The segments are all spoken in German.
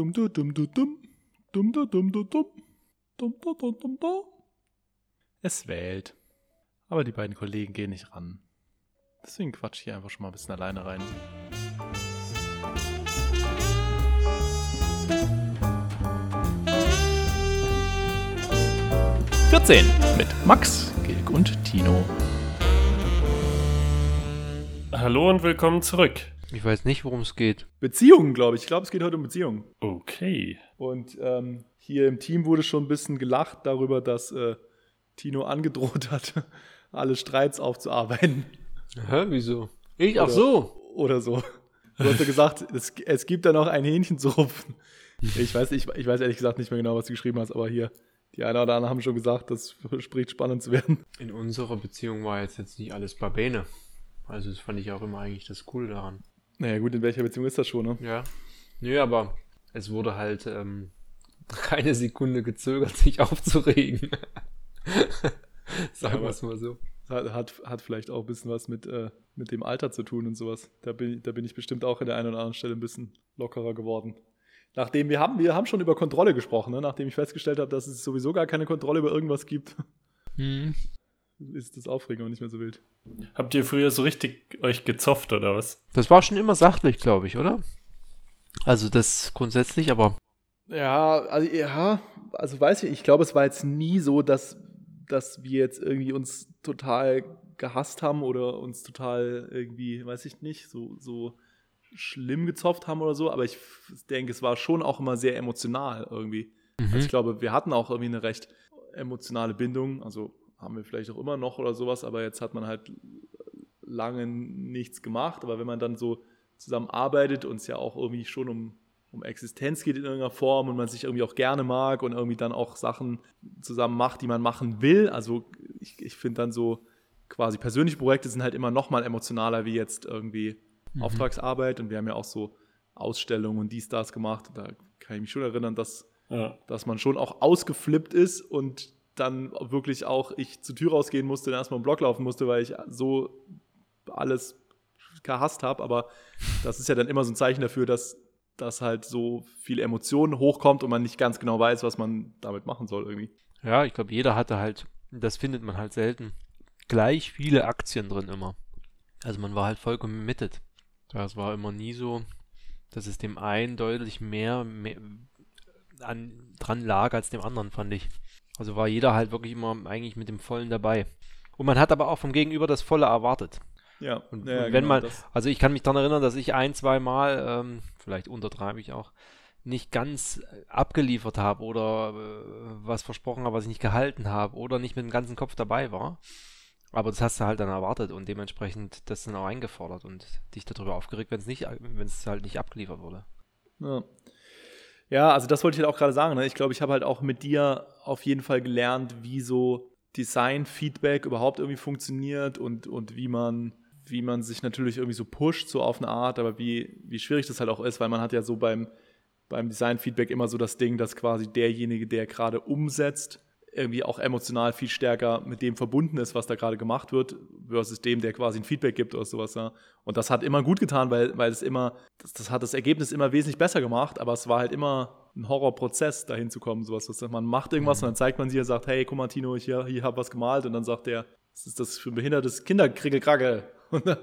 Dum du dum du dum. Dum du dum du dum. Dum du dum dum dum. Es wählt. Aber die beiden Kollegen gehen nicht ran. Deswegen quatsch ich hier einfach schon mal ein bisschen alleine rein. Vierzehn mit Max, Gilg und Tino. Hallo und willkommen zurück. Ich weiß nicht, worum es geht. Beziehungen, glaube ich. Ich glaube, es geht heute um Beziehungen. Okay. Und ähm, hier im Team wurde schon ein bisschen gelacht darüber, dass äh, Tino angedroht hat, alle Streits aufzuarbeiten. Hä, wieso? Ich, Oder- ach so. Oder so. Du hast ja gesagt, es, es gibt da noch ein Hähnchen zu rupfen. Ich weiß, ich, ich weiß ehrlich gesagt nicht mehr genau, was du geschrieben hast, aber hier, die einer oder anderen haben schon gesagt, das verspricht spannend zu werden. In unserer Beziehung war jetzt, jetzt nicht alles Barbene. Also das fand ich auch immer eigentlich das Coole daran. Naja, gut, in welcher Beziehung ist das schon, ne? Ja. Nö, aber es wurde halt ähm, keine Sekunde gezögert, sich aufzuregen. Sagen aber- wir es mal so. Hat, hat, hat vielleicht auch ein bisschen was mit, äh, mit dem Alter zu tun und sowas. Da bin, da bin ich bestimmt auch an der einen oder anderen Stelle ein bisschen lockerer geworden. Nachdem wir haben, wir haben schon über Kontrolle gesprochen, ne? nachdem ich festgestellt habe, dass es sowieso gar keine Kontrolle über irgendwas gibt, Hm. Ist das Aufregen auch nicht mehr so wild. Habt ihr früher so richtig euch gezofft oder was? Das war schon immer sachlich, glaube ich, oder? Also das grundsätzlich, aber Ja, also ja, also weiß ich, ich glaube, es war jetzt nie so, dass, dass wir jetzt irgendwie uns total gehasst haben oder uns total irgendwie, weiß ich nicht, so, so schlimm gezopft haben oder so, aber ich denke, es war schon auch immer sehr emotional irgendwie. Also ich glaube, wir hatten auch irgendwie eine recht emotionale Bindung, also haben wir vielleicht auch immer noch oder sowas, aber jetzt hat man halt lange nichts gemacht, aber wenn man dann so zusammen arbeitet und es ja auch irgendwie schon um, um Existenz geht in irgendeiner Form und man sich irgendwie auch gerne mag und irgendwie dann auch Sachen zusammen macht, die man machen will, also ich, ich finde dann so quasi persönliche Projekte sind halt immer noch mal emotionaler wie jetzt irgendwie Auftragsarbeit und wir haben ja auch so Ausstellungen und dies, das gemacht. Da kann ich mich schon erinnern, dass Ja. dass man schon auch ausgeflippt ist und dann wirklich auch ich zur Tür rausgehen musste und erstmal im Block laufen musste, weil ich so alles gehasst habe. Aber das ist ja dann immer so ein Zeichen dafür, dass, dass halt so viel Emotionen hochkommt und man nicht ganz genau weiß, was man damit machen soll irgendwie. Ja, ich glaube, jeder hatte halt, das findet man halt selten, gleich viele Aktien drin immer. Also man war halt voll committed. Das war immer nie so, dass es dem einen deutlich mehr, mehr an, dran lag als dem anderen, fand ich. Also war jeder halt wirklich immer eigentlich mit dem Vollen dabei. Und man hat aber auch vom Gegenüber das Volle erwartet. Ja, Und, ja, und wenn genau, man, das- also ich kann mich daran erinnern, dass ich ein, zwei Mal, ähm, vielleicht untertreibe ich auch, nicht ganz äh, abgeliefert habe oder äh, was versprochen habe, was ich nicht gehalten habe oder nicht mit dem ganzen Kopf dabei war. Aber das hast du halt dann erwartet und dementsprechend das dann auch eingefordert und dich darüber aufgeregt, wenn es nicht, wenn es halt nicht abgeliefert wurde. Ja. Ja, also das wollte ich halt auch gerade sagen. Ne? Ich glaube, ich habe halt auch mit dir auf jeden Fall gelernt, wie so Design-Feedback überhaupt irgendwie funktioniert und, und wie man wie man sich natürlich irgendwie so pusht, so auf eine Art, aber wie, wie schwierig das halt auch ist, weil man hat ja so beim, beim Design-Feedback immer so das Ding, dass quasi derjenige, der gerade umsetzt, irgendwie auch emotional viel stärker mit dem verbunden ist, was da gerade gemacht wird, versus dem, der quasi ein Feedback gibt oder sowas. Ja. Und das hat immer gut getan, weil, weil es immer, das, das hat das Ergebnis immer wesentlich besser gemacht, aber es war halt immer ein Horrorprozess, dahin zu kommen. Sowas, was man macht irgendwas und dann zeigt man sich und sagt, hey, guck mal, Tino, ich hier, hier hab was gemalt und dann sagt der, was ist das für ein behindertes Kinderkriegelkracke?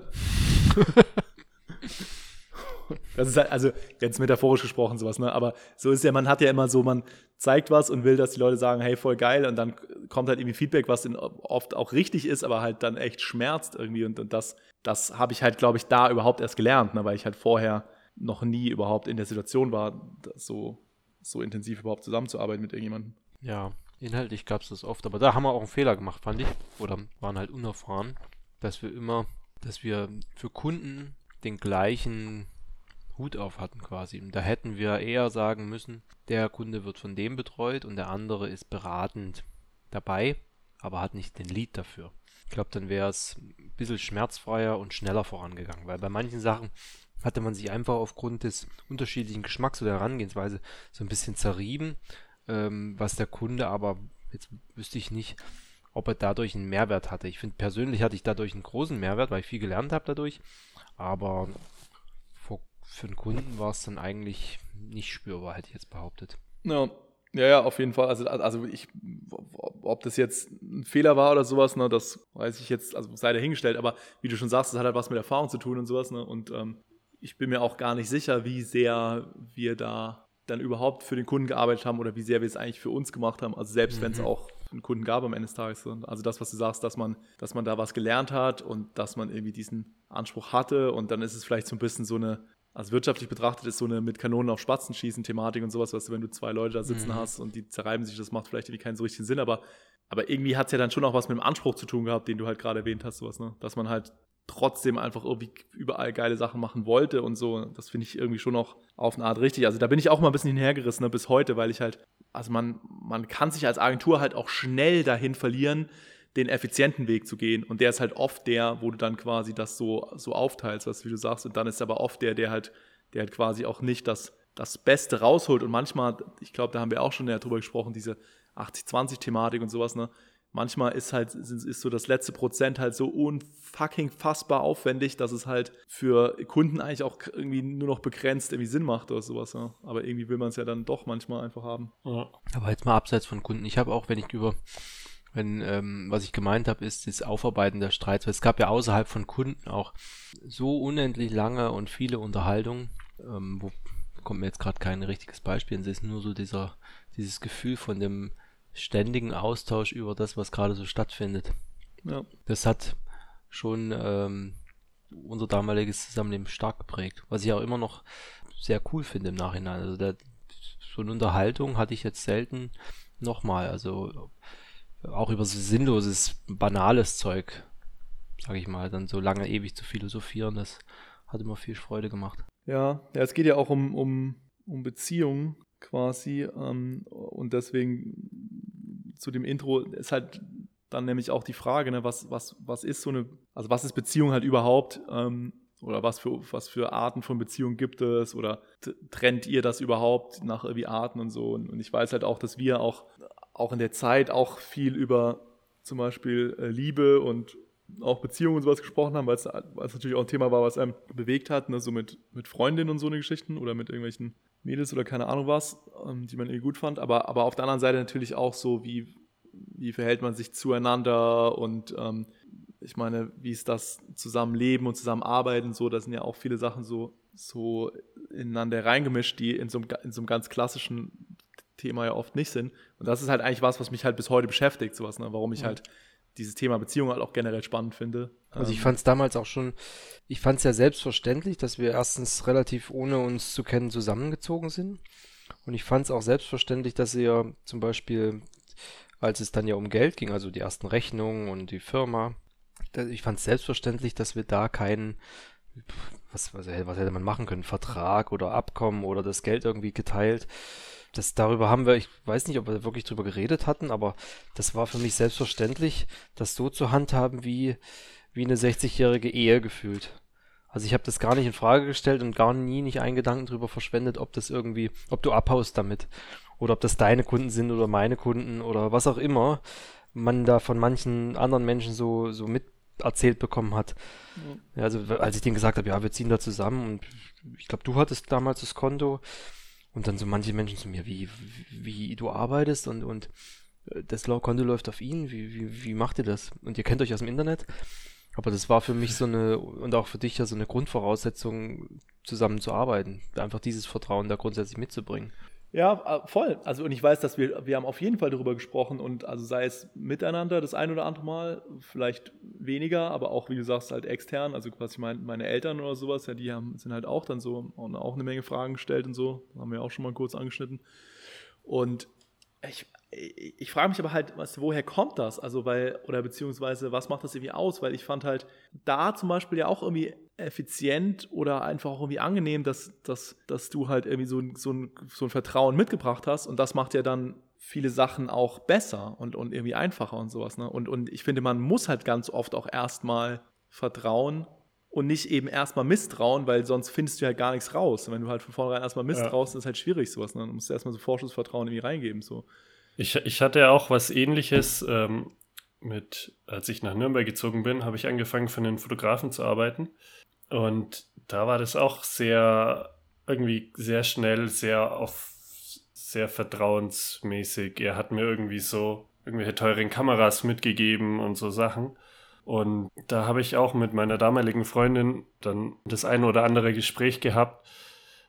Das ist halt, also jetzt metaphorisch gesprochen sowas, ne? Aber so ist ja, man hat ja immer so, man zeigt was und will, dass die Leute sagen, hey, voll geil, und dann kommt halt irgendwie Feedback, was oft auch richtig ist, aber halt dann echt schmerzt irgendwie. Und, und das, das habe ich halt, glaube ich, da überhaupt erst gelernt, ne? weil ich halt vorher noch nie überhaupt in der Situation war, so, so intensiv überhaupt zusammenzuarbeiten mit irgendjemandem. Ja, inhaltlich gab es das oft, aber da haben wir auch einen Fehler gemacht, fand ich. Oder waren halt unerfahren, dass wir immer, dass wir für Kunden den gleichen Hut auf hatten quasi. Da hätten wir eher sagen müssen, der Kunde wird von dem betreut und der andere ist beratend dabei, aber hat nicht den Lead dafür. Ich glaube, dann wäre es ein bisschen schmerzfreier und schneller vorangegangen, weil bei manchen Sachen hatte man sich einfach aufgrund des unterschiedlichen Geschmacks oder Herangehensweise so ein bisschen zerrieben, ähm, was der Kunde aber, jetzt wüsste ich nicht, ob er dadurch einen Mehrwert hatte. Ich finde, persönlich hatte ich dadurch einen großen Mehrwert, weil ich viel gelernt habe dadurch, aber für den Kunden war es dann eigentlich nicht spürbar, hätte ich jetzt behauptet. Ja, ja, ja, auf jeden Fall. Also, also ich, ob das jetzt ein Fehler war oder sowas, ne, das weiß ich jetzt, also sei dahingestellt, aber wie du schon sagst, das hat halt was mit Erfahrung zu tun und sowas, ne? Und ähm, ich bin mir auch gar nicht sicher, wie sehr wir da dann überhaupt für den Kunden gearbeitet haben oder wie sehr wir es eigentlich für uns gemacht haben. Also selbst mhm. wenn es auch einen Kunden gab am Ende des Tages. Also das, was du sagst, dass man, dass man da was gelernt hat und dass man irgendwie diesen Anspruch hatte und dann ist es vielleicht so ein bisschen so eine, also wirtschaftlich betrachtet ist so eine mit Kanonen auf Spatzen schießen Thematik und sowas, weißt du, wenn du zwei Leute da sitzen mhm. hast und die zerreiben sich, das macht vielleicht irgendwie keinen so richtigen Sinn, aber, aber irgendwie hat es ja dann schon auch was mit dem Anspruch zu tun gehabt, den du halt gerade erwähnt hast, sowas, ne? Dass man halt trotzdem einfach irgendwie überall geile Sachen machen wollte und so. Das finde ich irgendwie schon noch auf eine Art richtig. Also da bin ich auch mal ein bisschen hinhergerissen ne, bis heute, weil ich halt, also man, man kann sich als Agentur halt auch schnell dahin verlieren, den effizienten Weg zu gehen. Und der ist halt oft der, wo du dann quasi das so, so aufteilst, was wie du sagst. Und dann ist aber oft der, der halt, der halt quasi auch nicht das, das Beste rausholt. Und manchmal, ich glaube, da haben wir auch schon drüber gesprochen, diese 80-20-Thematik und sowas, ne? manchmal ist halt ist so das letzte Prozent halt so unfucking fassbar aufwendig, dass es halt für Kunden eigentlich auch irgendwie nur noch begrenzt irgendwie Sinn macht oder sowas. Ja. Aber irgendwie will man es ja dann doch manchmal einfach haben. Ja. Aber jetzt mal abseits von Kunden. Ich habe auch, wenn ich über wenn, ähm, was ich gemeint habe, ist das Aufarbeiten der Streits. Es gab ja außerhalb von Kunden auch so unendlich lange und viele Unterhaltungen, ähm, wo kommt mir jetzt gerade kein richtiges Beispiel. Es ist nur so dieser, dieses Gefühl von dem ständigen Austausch über das, was gerade so stattfindet. Ja. Das hat schon ähm, unser damaliges Zusammenleben stark geprägt, was ich auch immer noch sehr cool finde im Nachhinein. Also der, so eine Unterhaltung hatte ich jetzt selten nochmal. Also auch über so sinnloses, banales Zeug, sage ich mal, dann so lange ewig zu philosophieren, das hat immer viel Freude gemacht. Ja, ja es geht ja auch um, um, um Beziehungen quasi ähm, und deswegen zu dem Intro ist halt dann nämlich auch die Frage, ne, was, was, was ist so eine, also was ist Beziehung halt überhaupt? Ähm, oder was für, was für Arten von Beziehungen gibt es? Oder trennt ihr das überhaupt nach irgendwie Arten und so? Und, und ich weiß halt auch, dass wir auch, auch in der Zeit auch viel über zum Beispiel äh, Liebe und auch Beziehungen und sowas gesprochen haben, weil es, natürlich auch ein Thema war, was einem bewegt hat, ne, so mit, mit Freundinnen und so eine Geschichten oder mit irgendwelchen Mädels oder keine Ahnung was, ähm, die man irgendwie gut fand. Aber, aber auf der anderen Seite natürlich auch so, wie, wie verhält man sich zueinander und ähm, ich meine, wie ist das Zusammenleben und Zusammenarbeiten so, da sind ja auch viele Sachen so, so ineinander reingemischt, die in so, einem, in so einem ganz klassischen Thema ja oft nicht sind. Und das ist halt eigentlich was, was mich halt bis heute beschäftigt, sowas, ne? warum ich halt dieses Thema Beziehung halt auch generell spannend finde. Also ich ähm, fand es damals auch schon, ich fand es ja selbstverständlich, dass wir erstens relativ ohne uns zu kennen zusammengezogen sind. Und ich fand es auch selbstverständlich, dass ihr zum Beispiel, als es dann ja um Geld ging, also die ersten Rechnungen und die Firma, ich fand es selbstverständlich, dass wir da keinen, was, was, was hätte man machen können, Vertrag oder Abkommen oder das Geld irgendwie geteilt das darüber haben wir, ich weiß nicht, ob wir wirklich drüber geredet hatten, aber das war für mich selbstverständlich, das so zu handhaben wie, wie eine 60-jährige Ehe gefühlt. Also ich habe das gar nicht in Frage gestellt und gar nie nicht einen Gedanken drüber verschwendet, ob das irgendwie, ob du abhaust damit oder ob das deine Kunden sind oder meine Kunden oder was auch immer man da von manchen anderen Menschen so so mit erzählt bekommen hat. Ja, also als ich denen gesagt habe, ja, wir ziehen da zusammen und ich glaube, du hattest damals das Konto und dann so manche Menschen zu mir, wie, wie, du arbeitest und, und äh, das Konto läuft auf ihn, wie, wie, wie macht ihr das? Und ihr kennt euch aus dem Internet. Aber das war für mich so eine, und auch für dich ja so eine Grundvoraussetzung, zusammen zu arbeiten. Einfach dieses Vertrauen da grundsätzlich mitzubringen. Ja, äh, voll. Also und ich weiß, dass wir, wir haben auf jeden Fall darüber gesprochen und also sei es miteinander das ein oder andere Mal, vielleicht weniger, aber auch, wie du sagst, halt extern, also quasi mein, meine Eltern oder sowas, ja, die haben, sind halt auch dann so auch eine Menge Fragen gestellt und so, haben wir auch schon mal kurz angeschnitten. Und ich, ich frage mich aber halt, was, woher kommt das? Also, weil, oder beziehungsweise, was macht das irgendwie aus? Weil ich fand halt da zum Beispiel ja auch irgendwie effizient oder einfach auch irgendwie angenehm, dass, dass, dass du halt irgendwie so, so, ein, so ein Vertrauen mitgebracht hast und das macht ja dann viele Sachen auch besser und, und irgendwie einfacher und sowas. Ne? Und, und ich finde, man muss halt ganz oft auch erstmal vertrauen und nicht eben erstmal misstrauen, weil sonst findest du halt gar nichts raus. Und wenn du halt von vornherein erstmal misstraust, ja. ist halt schwierig sowas. Ne? Dann musst du erstmal so Vorschussvertrauen irgendwie reingeben. So. Ich, ich hatte ja auch was ähnliches ähm, mit, als ich nach Nürnberg gezogen bin, habe ich angefangen, für einen Fotografen zu arbeiten. Und da war das auch sehr, irgendwie sehr schnell, sehr auf, sehr vertrauensmäßig. Er hat mir irgendwie so irgendwelche teuren Kameras mitgegeben und so Sachen. Und da habe ich auch mit meiner damaligen Freundin dann das eine oder andere Gespräch gehabt,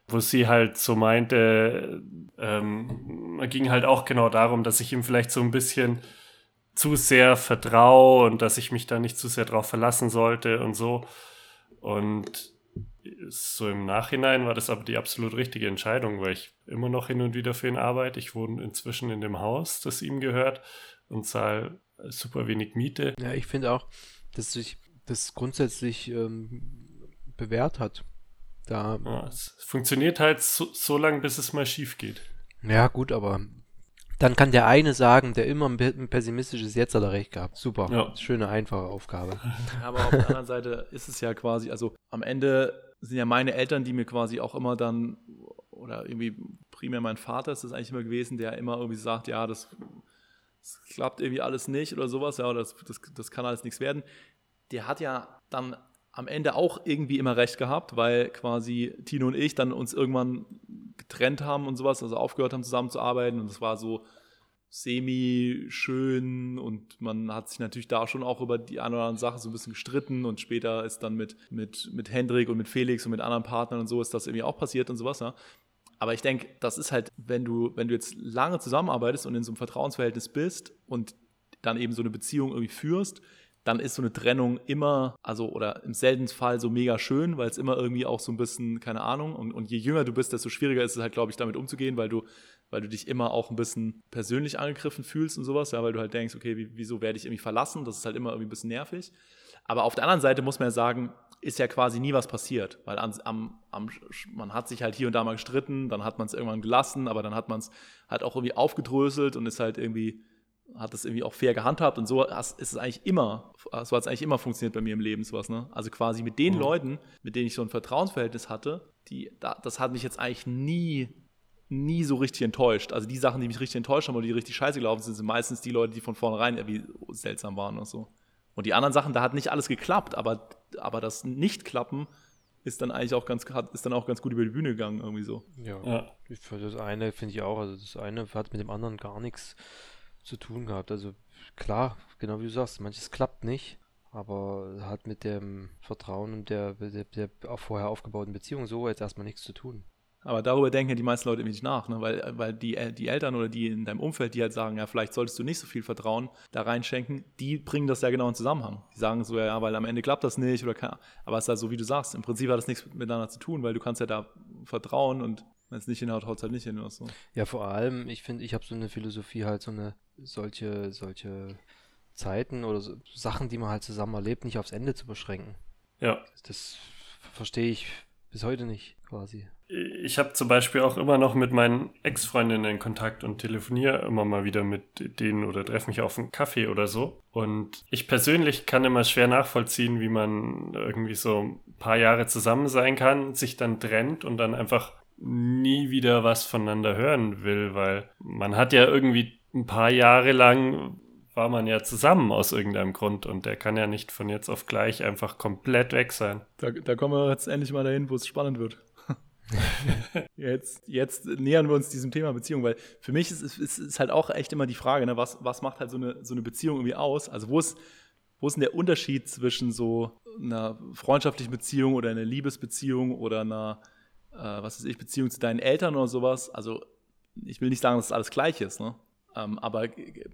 wo sie halt so meinte, ähm, ging halt auch genau darum, dass ich ihm vielleicht so ein bisschen zu sehr vertraue und dass ich mich da nicht zu sehr drauf verlassen sollte und so. Und so im Nachhinein war das aber die absolut richtige Entscheidung, weil ich immer noch hin und wieder für ihn arbeite. Ich wohne inzwischen in dem Haus, das ihm gehört und zahle super wenig Miete. Ja, ich finde auch, dass sich das grundsätzlich ähm, bewährt hat. Da, ja, es funktioniert halt so, so lange, bis es mal schief geht. Ja, gut, aber dann kann der eine sagen, der immer ein pessimistisches Jetzt hat er recht gehabt. Super. Ja. Schöne, einfache Aufgabe. Aber auf der anderen Seite ist es ja quasi, also am Ende sind ja meine Eltern, die mir quasi auch immer dann, oder irgendwie primär mein Vater ist das eigentlich immer gewesen, der immer irgendwie sagt, ja, das, das klappt irgendwie alles nicht oder sowas, ja, oder das, das, das kann alles nichts werden. Der hat ja dann am Ende auch irgendwie immer recht gehabt, weil quasi Tino und ich dann uns irgendwann getrennt haben und sowas, also aufgehört haben zusammenzuarbeiten und es war so semi-schön und man hat sich natürlich da schon auch über die eine oder andere Sache so ein bisschen gestritten und später ist dann mit, mit, mit Hendrik und mit Felix und mit anderen Partnern und so ist das irgendwie auch passiert und sowas, ja. Aber ich denke, das ist halt, wenn du, wenn du jetzt lange zusammenarbeitest und in so einem Vertrauensverhältnis bist und dann eben so eine Beziehung irgendwie führst, dann ist so eine Trennung immer, also oder im seltenen Fall so mega schön, weil es immer irgendwie auch so ein bisschen, keine Ahnung, und, und je jünger du bist, desto schwieriger ist es halt, glaube ich, damit umzugehen, weil du, weil du dich immer auch ein bisschen persönlich angegriffen fühlst und sowas, ja, weil du halt denkst, okay, wie, wieso werde ich irgendwie verlassen? Das ist halt immer irgendwie ein bisschen nervig. Aber auf der anderen Seite muss man ja sagen, ist ja quasi nie was passiert, weil am, am, am, man hat sich halt hier und da mal gestritten, dann hat man es irgendwann gelassen, aber dann hat man es halt auch irgendwie aufgedröselt und ist halt irgendwie hat das irgendwie auch fair gehandhabt und so ist es eigentlich immer, so hat es eigentlich immer funktioniert bei mir im Leben, sowas, ne? Also quasi mit den mhm. Leuten, mit denen ich so ein Vertrauensverhältnis hatte, die, das hat mich jetzt eigentlich nie, nie so richtig enttäuscht. Also die Sachen, die mich richtig enttäuscht haben oder die richtig scheiße gelaufen sind, sind meistens die Leute, die von vornherein irgendwie seltsam waren und so. Und die anderen Sachen, da hat nicht alles geklappt, aber, aber das Nicht-Klappen ist dann eigentlich auch ganz, ist dann auch ganz gut über die Bühne gegangen, irgendwie so. Ja, ja. für das eine finde ich auch, also das eine hat mit dem anderen gar nichts zu tun gehabt. Also klar, genau wie du sagst, manches klappt nicht, aber hat mit dem Vertrauen und der, der, der vorher aufgebauten Beziehung so jetzt erstmal nichts zu tun. Aber darüber denken ja die meisten Leute nicht nach, ne? weil, weil die, die Eltern oder die in deinem Umfeld, die halt sagen, ja, vielleicht solltest du nicht so viel Vertrauen da reinschenken, die bringen das ja genau in Zusammenhang. Die sagen so, ja, weil am Ende klappt das nicht oder kann, aber es ist halt so, wie du sagst, im Prinzip hat das nichts miteinander zu tun, weil du kannst ja da vertrauen und wenn es nicht hinhaut, haut es halt nicht hin oder so. Ja, vor allem, ich finde, ich habe so eine Philosophie halt, so eine, solche, solche Zeiten oder so, Sachen, die man halt zusammen erlebt, nicht aufs Ende zu beschränken. Ja. Das verstehe ich bis heute nicht, quasi. Ich habe zum Beispiel auch immer noch mit meinen Ex-Freundinnen in Kontakt und telefoniere immer mal wieder mit denen oder treffe mich auf einen Kaffee oder so. Und ich persönlich kann immer schwer nachvollziehen, wie man irgendwie so ein paar Jahre zusammen sein kann, sich dann trennt und dann einfach nie wieder was voneinander hören will, weil man hat ja irgendwie ein paar Jahre lang war man ja zusammen aus irgendeinem Grund und der kann ja nicht von jetzt auf gleich einfach komplett weg sein. Da, da kommen wir jetzt endlich mal dahin, wo es spannend wird. jetzt, jetzt nähern wir uns diesem Thema Beziehung, weil für mich ist ist, halt auch echt immer die Frage, ne, was, was macht halt so eine, so eine Beziehung irgendwie aus? Also wo ist, wo ist denn der Unterschied zwischen so einer freundschaftlichen Beziehung oder einer Liebesbeziehung oder einer äh, was weiß ich, Beziehung zu deinen Eltern oder sowas. Also ich will nicht sagen, dass das alles gleich ist, ne? Ähm, aber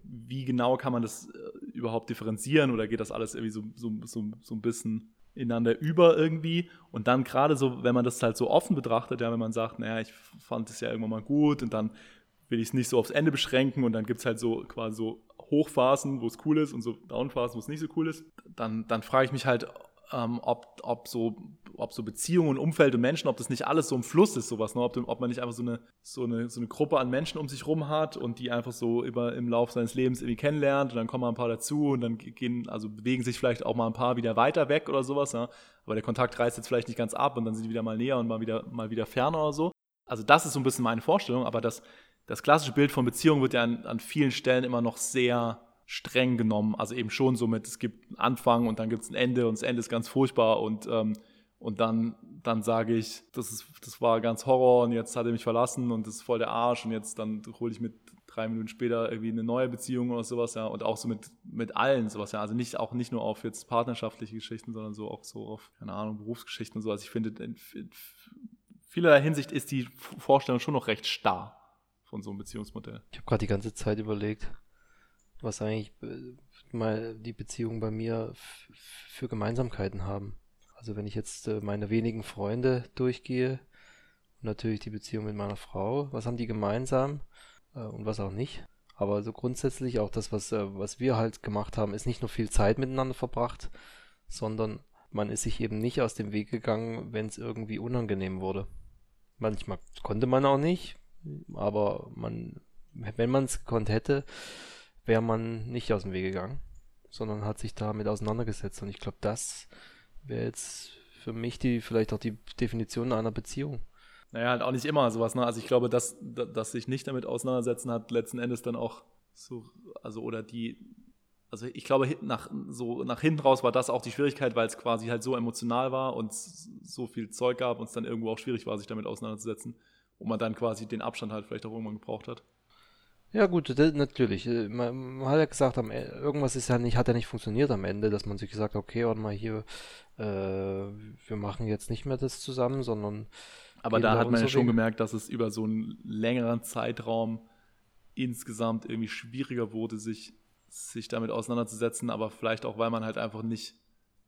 wie genau kann man das äh, überhaupt differenzieren oder geht das alles irgendwie so, so, so, so ein bisschen ineinander über irgendwie? Und dann gerade so, wenn man das halt so offen betrachtet, ja, wenn man sagt, naja, ich fand es ja irgendwann mal gut und dann will ich es nicht so aufs Ende beschränken und dann gibt es halt so quasi so Hochphasen, wo es cool ist und so Downphasen, wo es nicht so cool ist, dann, dann frage ich mich halt, ähm, ob, ob, so, ob so Beziehungen, Umfeld und Menschen, ob das nicht alles so im Fluss ist, sowas, ne? ob, ob man nicht einfach so eine, so, eine, so eine Gruppe an Menschen um sich rum hat und die einfach so über, im Laufe seines Lebens irgendwie kennenlernt und dann kommen mal ein paar dazu und dann gehen, also bewegen sich vielleicht auch mal ein paar wieder weiter weg oder sowas, ja? aber der Kontakt reißt jetzt vielleicht nicht ganz ab und dann sind die wieder mal näher und mal wieder, mal wieder ferner oder so. Also das ist so ein bisschen meine Vorstellung, aber das, das klassische Bild von Beziehungen wird ja an, an vielen Stellen immer noch sehr streng genommen. Also eben schon so mit, es gibt einen Anfang und dann gibt es ein Ende und das Ende ist ganz furchtbar und, ähm, Und dann, dann sage ich, das, ist, das war ganz Horror und jetzt hat er mich verlassen und das ist voll der Arsch und jetzt dann hole ich mit drei Minuten später irgendwie eine neue Beziehung oder sowas, ja. Und auch so mit, mit allen sowas, ja. Also nicht auch nicht nur auf jetzt partnerschaftliche Geschichten, sondern so auch so auf, keine Ahnung, Berufsgeschichten und so. Also ich finde, in, in vielerlei Hinsicht ist die Vorstellung schon noch recht starr von so einem Beziehungsmodell. Ich habe gerade die ganze Zeit überlegt, was eigentlich äh, mal die Beziehungen bei mir für Gemeinsamkeiten haben. Also wenn ich jetzt äh, meine wenigen Freunde durchgehe und natürlich die Beziehung mit meiner Frau, was haben die gemeinsam äh, und was auch nicht? Aber so grundsätzlich auch das, was, was wir halt gemacht haben, ist nicht nur viel Zeit miteinander verbracht, sondern man ist sich eben nicht aus dem Weg gegangen, wenn es irgendwie unangenehm wurde. Manchmal konnte man auch nicht, aber man, wenn man es gekonnt hätte, wäre man nicht aus dem Weg gegangen, sondern hat sich damit auseinandergesetzt. Und ich glaube, das wäre jetzt für mich die, vielleicht auch die Definition einer Beziehung. Naja, halt auch nicht immer sowas, ne? Also ich glaube, dass, dass sich nicht damit auseinandersetzen hat letzten Endes dann auch so, also oder die, also ich glaube, nach, so nach hinten raus war das auch die Schwierigkeit, weil es quasi halt so emotional war und so viel Zeug gab und es dann irgendwo auch schwierig war, sich damit auseinanderzusetzen, wo man dann quasi den Abstand halt vielleicht auch irgendwann gebraucht hat. Ja gut, das, natürlich. Äh, man, man, hat ja gesagt, am, e, irgendwas ist ja nicht, hat ja nicht funktioniert am Ende, dass man sich gesagt hat, okay, warte mal hier, äh, wir machen jetzt nicht mehr das zusammen, sondern. Aber da hat man ja schon gemerkt, dass es über so einen längeren Zeitraum insgesamt irgendwie schwieriger wurde, sich, sich damit auseinanderzusetzen, aber vielleicht auch, weil man halt einfach nicht,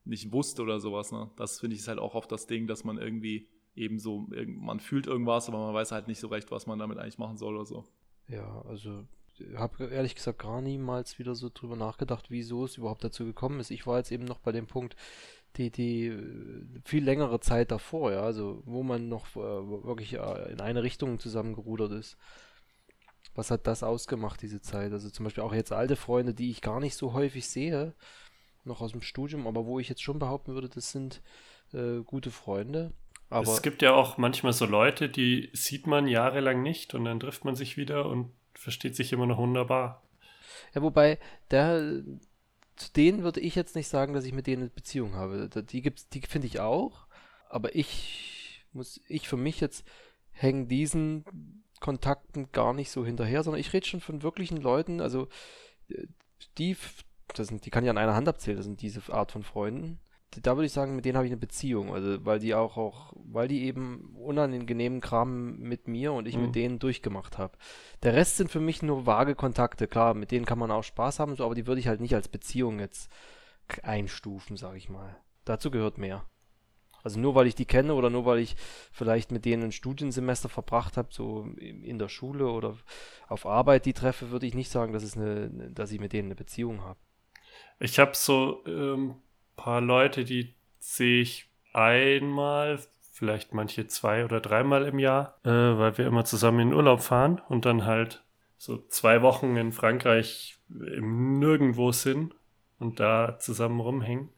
nicht wusste oder sowas. Ne? Das finde ich ist halt auch oft das Ding, dass man irgendwie eben so, man fühlt irgendwas, aber man weiß halt nicht so recht, was man damit eigentlich machen soll oder so. Ja, also habe ehrlich gesagt gar niemals wieder so drüber nachgedacht, wieso es überhaupt dazu gekommen ist. Ich war jetzt eben noch bei dem Punkt, die, die äh, viel längere Zeit davor, ja, also wo man noch äh, wirklich äh, in eine Richtung zusammengerudert ist. Was hat das ausgemacht, diese Zeit? Also zum Beispiel auch jetzt alte Freunde, die ich gar nicht so häufig sehe, noch aus dem Studium, aber wo ich jetzt schon behaupten würde, das sind äh, gute Freunde. Aber es gibt ja auch manchmal so Leute, die sieht man jahrelang nicht und dann trifft man sich wieder und versteht sich immer noch wunderbar. Ja, wobei, da, zu denen würde ich jetzt nicht sagen, dass ich mit denen eine Beziehung habe. Die gibt's, die finde ich auch, aber ich muss, ich für mich jetzt hängen diesen Kontakten gar nicht so hinterher, sondern ich rede schon von wirklichen Leuten, also die, das sind, die kann ich an einer Hand abzählen, das sind diese Art von Freunden da würde ich sagen, mit denen habe ich eine Beziehung. Also, weil die auch, auch, weil die eben unangenehmen Kram mit mir und ich mhm. mit denen durchgemacht habe. Der Rest sind für mich nur vage Kontakte. Klar, mit denen kann man auch Spaß haben, so, aber die würde ich halt nicht als Beziehung jetzt einstufen, sag ich mal. Dazu gehört mehr. Also nur weil ich die kenne oder nur weil ich vielleicht mit denen ein Studiensemester verbracht habe, so in der Schule oder auf Arbeit die treffe, würde ich nicht sagen, dass, es eine, dass ich mit denen eine Beziehung habe. Ich habe so ähm, paar Leute, die sehe ich einmal, vielleicht manche zwei oder dreimal im Jahr, äh, weil wir immer zusammen in Urlaub fahren und dann halt so zwei Wochen in Frankreich im Nirgendwo sind und da zusammen rumhängen.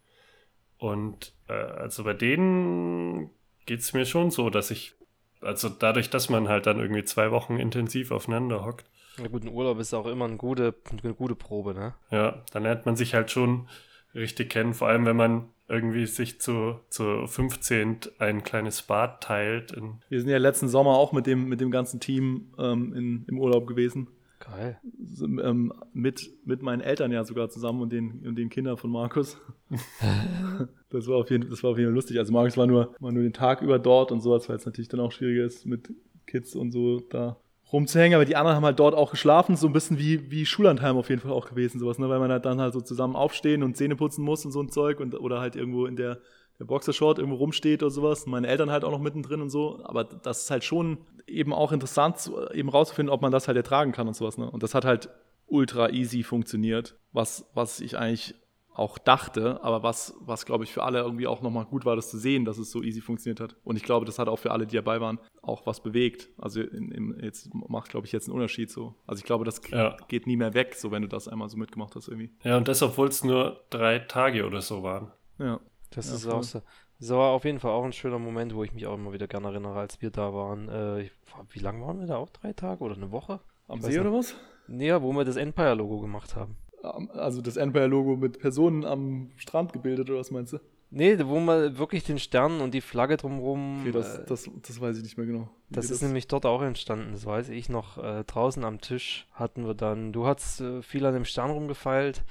Und äh, also bei denen geht es mir schon so, dass ich, also dadurch, dass man halt dann irgendwie zwei Wochen intensiv aufeinander hockt. Na gut, ein Urlaub ist auch immer eine gute, eine gute Probe, ne? Ja, dann lernt man sich halt schon richtig kennen, vor allem wenn man irgendwie sich zu, zu 15 ein kleines Bad teilt. Wir sind ja letzten Sommer auch mit dem, mit dem ganzen Team ähm, in, im Urlaub gewesen. Geil. So, ähm, mit, mit meinen Eltern ja sogar zusammen und den, und den Kindern von Markus. das, war auf jeden, das war auf jeden Fall lustig. Also Markus war nur, war nur den Tag über dort und sowas, weil es natürlich dann auch schwieriger ist, mit Kids und so da rumzuhängen, aber die anderen haben halt dort auch geschlafen, so ein bisschen wie, wie Schullandheim auf jeden Fall auch gewesen, sowas, ne? weil man halt dann halt so zusammen aufstehen und Zähne putzen muss und so ein Zeug und, oder halt irgendwo in der, der Boxershort irgendwo rumsteht oder sowas. Meine Eltern halt auch noch mittendrin und so, aber das ist halt schon eben auch interessant, eben rauszufinden, ob man das halt ertragen kann und sowas, ne? Und das hat halt ultra easy funktioniert, was, was ich eigentlich auch dachte, aber was, was glaube ich für alle irgendwie auch nochmal gut war, das zu sehen, dass es so easy funktioniert hat. Und ich glaube, das hat auch für alle, die dabei waren, auch was bewegt. Also in, in, jetzt macht, glaube ich, jetzt einen Unterschied so. Also ich glaube, das ja. geht nie mehr weg, so wenn du das einmal so mitgemacht hast irgendwie. Ja, und das, obwohl es nur drei Tage oder so waren. Ja. Das ja, ist auch so. Das war auf jeden Fall auch ein schöner Moment, wo ich mich auch immer wieder gerne erinnere, als wir da waren. Äh, wie lange waren wir da? Auch drei Tage oder eine Woche? Am See oder was? Nee, wo wir das Empire-Logo gemacht haben. Also das Empire-Logo mit Personen am Strand gebildet, oder was meinst du? Nee, wo man wirklich den Stern und die Flagge drumherum. Okay, das, äh, das, das weiß ich nicht mehr genau. wie das ist nämlich dort auch entstanden, das weiß ich noch. Äh, draußen am Tisch hatten wir dann, du hast äh, viel an dem Stern rumgefeilt.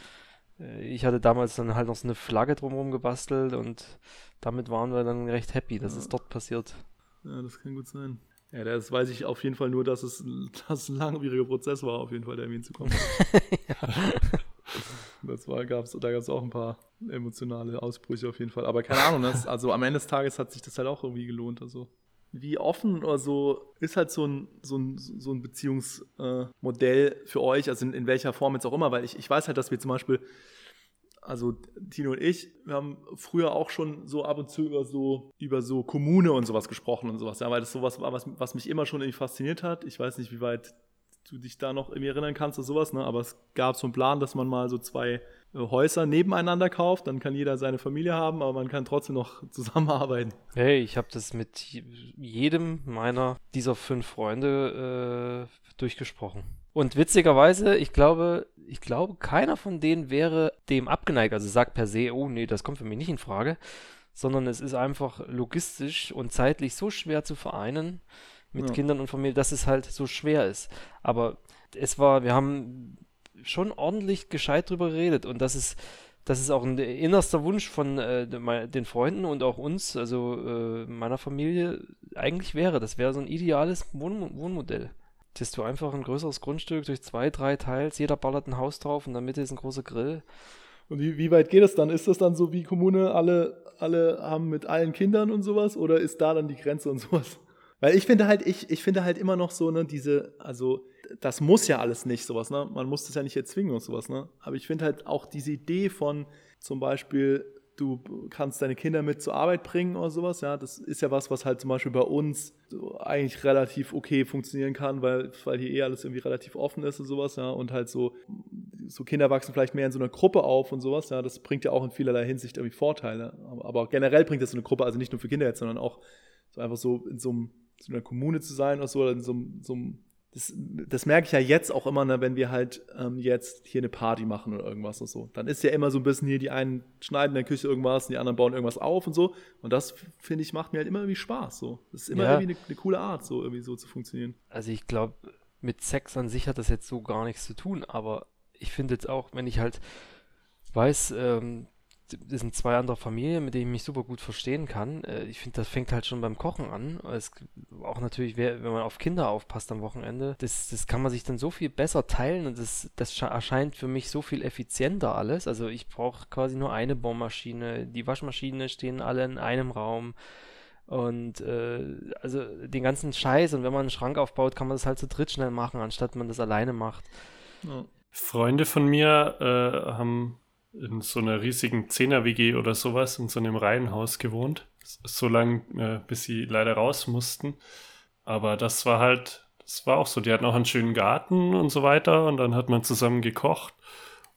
Äh, ich hatte damals dann halt noch so eine Flagge drumherum gebastelt und damit waren wir dann recht happy, dass Ja. es dort passiert. Ja, das kann gut sein. Ja, das weiß ich auf jeden Fall nur, dass es, dass es ein langwieriger Prozess war, auf jeden Fall, da irgendwie hinzukommen. Das war, gab's, da gab es auch ein paar emotionale Ausbrüche auf jeden Fall. Aber keine Ahnung, das, also am Ende des Tages hat sich das halt auch irgendwie gelohnt. Also wie offen oder so ist halt so ein, so ein, so ein Beziehungsmodell für euch, also in, in welcher Form jetzt auch immer, weil ich, ich weiß halt, dass wir zum Beispiel, also Tino und ich, wir haben früher auch schon so ab und zu über so, über so Kommune und sowas gesprochen und sowas, ja, weil das sowas war, was, was mich immer schon irgendwie fasziniert hat. Ich weiß nicht, wie weit du dich da noch irgendwie erinnern kannst oder sowas, ne? aber es gab so einen Plan, dass man mal so zwei äh, Häuser nebeneinander kauft, dann kann jeder seine Familie haben, aber man kann trotzdem noch zusammenarbeiten. Hey, ich habe das mit je- jedem meiner dieser fünf Freunde äh, durchgesprochen. Und witzigerweise, ich glaube, ich glaube, keiner von denen wäre dem abgeneigt. Also sagt per se, oh nee, das kommt für mich nicht in Frage, sondern es ist einfach logistisch und zeitlich so schwer zu vereinen mit Ja. Kindern und Familie, dass es halt so schwer ist. Aber es war, wir haben schon ordentlich gescheit drüber geredet und das ist das ist auch ein innerster Wunsch von äh, den Freunden und auch uns, also äh, meiner Familie, eigentlich wäre. Das wäre so ein ideales Wohn Wohnmodell. Dass du einfach ein größeres Grundstück durch zwei, drei Teils, jeder ballert ein Haus drauf und in der Mitte ist ein großer Grill. Und wie, wie weit geht es dann? Ist das dann so wie Kommune, alle, alle haben mit allen Kindern und sowas oder ist da dann die Grenze und sowas? Weil ich finde halt, ich, ich finde halt immer noch so, ne, diese, also das muss ja alles nicht sowas, ne? Man muss das ja nicht erzwingen und sowas, ne? Aber ich finde halt auch diese Idee von zum Beispiel, du kannst deine Kinder mit zur Arbeit bringen oder sowas, ja, das ist ja was, was halt zum Beispiel bei uns eigentlich relativ okay funktionieren kann, weil, weil hier eh alles irgendwie relativ offen ist und sowas, ja, und halt so, so Kinder wachsen vielleicht mehr in so einer Gruppe auf und sowas, ja, das bringt ja auch in vielerlei Hinsicht irgendwie Vorteile. Aber, generell bringt das so eine Gruppe, also nicht nur für Kinder jetzt, sondern auch so einfach so in so, einem, so einer Kommune zu sein oder so, oder in so, so einem das, das merke ich ja jetzt auch immer, ne, wenn wir halt ähm, jetzt hier eine Party machen oder irgendwas oder so. Dann ist ja immer so ein bisschen hier, die einen schneiden in der Küche irgendwas, und die anderen bauen irgendwas auf und so. Und das, finde ich, macht mir halt immer irgendwie Spaß. So. Das ist immer Ja. irgendwie eine, eine coole Art, so irgendwie so zu funktionieren. Also ich glaube, mit Sex an sich hat das jetzt so gar nichts zu tun, aber ich finde jetzt auch, wenn ich halt weiß, ähm, das sind zwei andere Familien, mit denen ich mich super gut verstehen kann. Äh, ich finde, das fängt halt schon beim Kochen an. Es, auch natürlich, wenn man auf Kinder aufpasst am Wochenende, das, das kann man sich dann so viel besser teilen und das, das erscheint für mich so viel effizienter alles. Also ich brauche quasi nur eine Bohrmaschine, die Waschmaschine stehen alle in einem Raum. Und äh, also den ganzen Scheiß und wenn man einen Schrank aufbaut, kann man das halt zu dritt schnell machen, anstatt man das alleine macht. Ja. Freunde von mir äh, haben in so einer riesigen Zehner-WG oder sowas in so einem Reihenhaus gewohnt. So lange, äh, bis sie leider raus mussten. Aber das war halt, das war auch so. Die hatten auch einen schönen Garten und so weiter. Und dann hat man zusammen gekocht.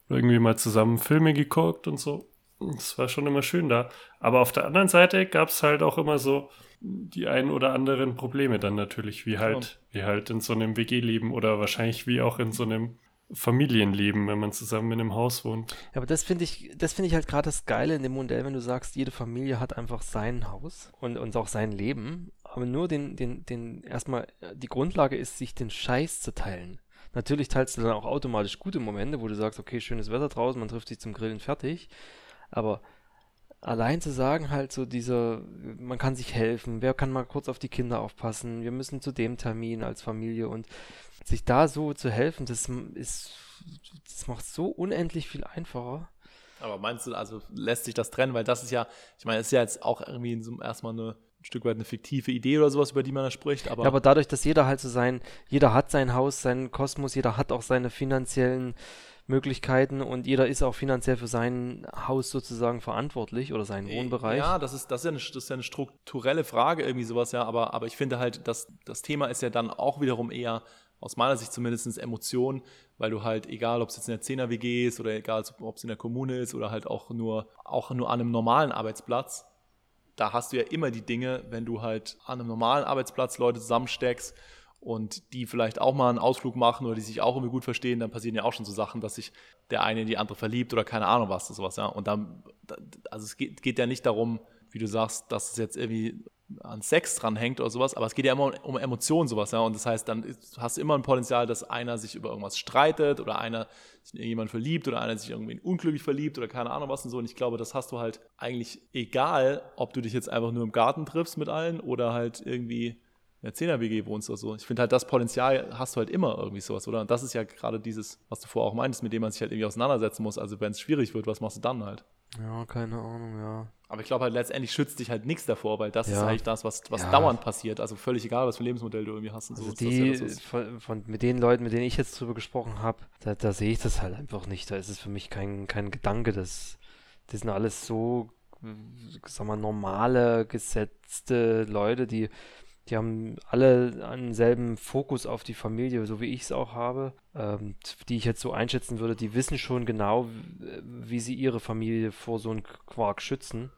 Oder irgendwie mal zusammen Filme geguckt und so. Das war schon immer schön da. Aber auf der anderen Seite gab es halt auch immer so die ein oder anderen Probleme dann natürlich, wie halt, wie halt in so einem WG-Leben oder wahrscheinlich wie auch in so einem Familienleben, wenn man zusammen in einem Haus wohnt. Ja, aber das finde ich, das finde ich halt gerade das Geile in dem Modell, wenn du sagst, jede Familie hat einfach sein Haus und, und auch sein Leben, aber nur den, den, den, erstmal, äh, die Grundlage ist, sich den Scheiß zu teilen. Natürlich teilst du dann auch automatisch gute Momente, wo du sagst, okay, schönes Wetter draußen, man trifft sich zum Grillen fertig, aber allein zu sagen halt so dieser, man kann sich helfen, wer kann mal kurz auf die Kinder aufpassen, wir müssen zu dem Termin als Familie und sich da so zu helfen, das ist, das macht so unendlich viel einfacher. Aber meinst du, also lässt sich das trennen? Weil das ist ja, ich meine, das ist ja jetzt auch irgendwie in so, erstmal eine, ein Stück weit eine fiktive Idee oder sowas, über die man da spricht. Aber, Ja, aber dadurch, dass jeder halt so sein, jeder hat sein Haus, seinen Kosmos, jeder hat auch seine finanziellen Möglichkeiten und jeder ist auch finanziell für sein Haus sozusagen verantwortlich oder seinen Wohnbereich. Ja, das ist, das ist, ja, eine, das ist ja eine strukturelle Frage, irgendwie sowas, ja. Aber, aber ich finde halt, dass das Thema ist ja dann auch wiederum eher, aus meiner Sicht zumindest, Emotion, weil du halt, egal ob es jetzt in der 10er-WG ist oder egal ob es in der Kommune ist oder halt auch nur, auch nur an einem normalen Arbeitsplatz, da hast du ja immer die Dinge, wenn du halt an einem normalen Arbeitsplatz Leute zusammensteckst und die vielleicht auch mal einen Ausflug machen oder die sich auch irgendwie gut verstehen, dann passieren ja auch schon so Sachen, dass sich der eine in die andere verliebt oder keine Ahnung was, sowas, ja. Und dann, also es geht, geht ja nicht darum, wie du sagst, dass es jetzt irgendwie an Sex dran hängt oder sowas, aber es geht ja immer um Emotionen sowas, ja. Und das heißt, dann hast du immer ein Potenzial, dass einer sich über irgendwas streitet oder einer sich in jemanden verliebt oder einer sich irgendwie unglücklich verliebt oder keine Ahnung was und so. Und ich glaube, das hast du halt eigentlich egal, ob du dich jetzt einfach nur im Garten triffst mit allen oder halt irgendwie in der 10er-WG wohnst oder so. Ich finde halt, das Potenzial hast du halt immer irgendwie sowas, oder? Und das ist ja gerade dieses, was du vorher auch meintest, mit dem man sich halt irgendwie auseinandersetzen muss. Also wenn es schwierig wird, was machst du dann halt? Ja, keine Ahnung, ja. Aber ich glaube halt, letztendlich schützt dich halt nichts davor, weil das ja. ist eigentlich das, was, was ja. dauernd passiert. Also völlig egal, was für ein Lebensmodell du irgendwie hast. Und also so. Die, ja von, von, mit den Leuten, mit denen ich jetzt drüber gesprochen habe, da, da sehe ich das halt einfach nicht. Da ist es für mich kein, kein Gedanke. Das, das sind alles so, sag mal, normale, gesetzte Leute, die die haben alle einen selben Fokus auf die Familie, so wie ich es auch habe, ähm, die ich jetzt so einschätzen würde. Die wissen schon genau, wie sie ihre Familie vor so einem Quark schützen,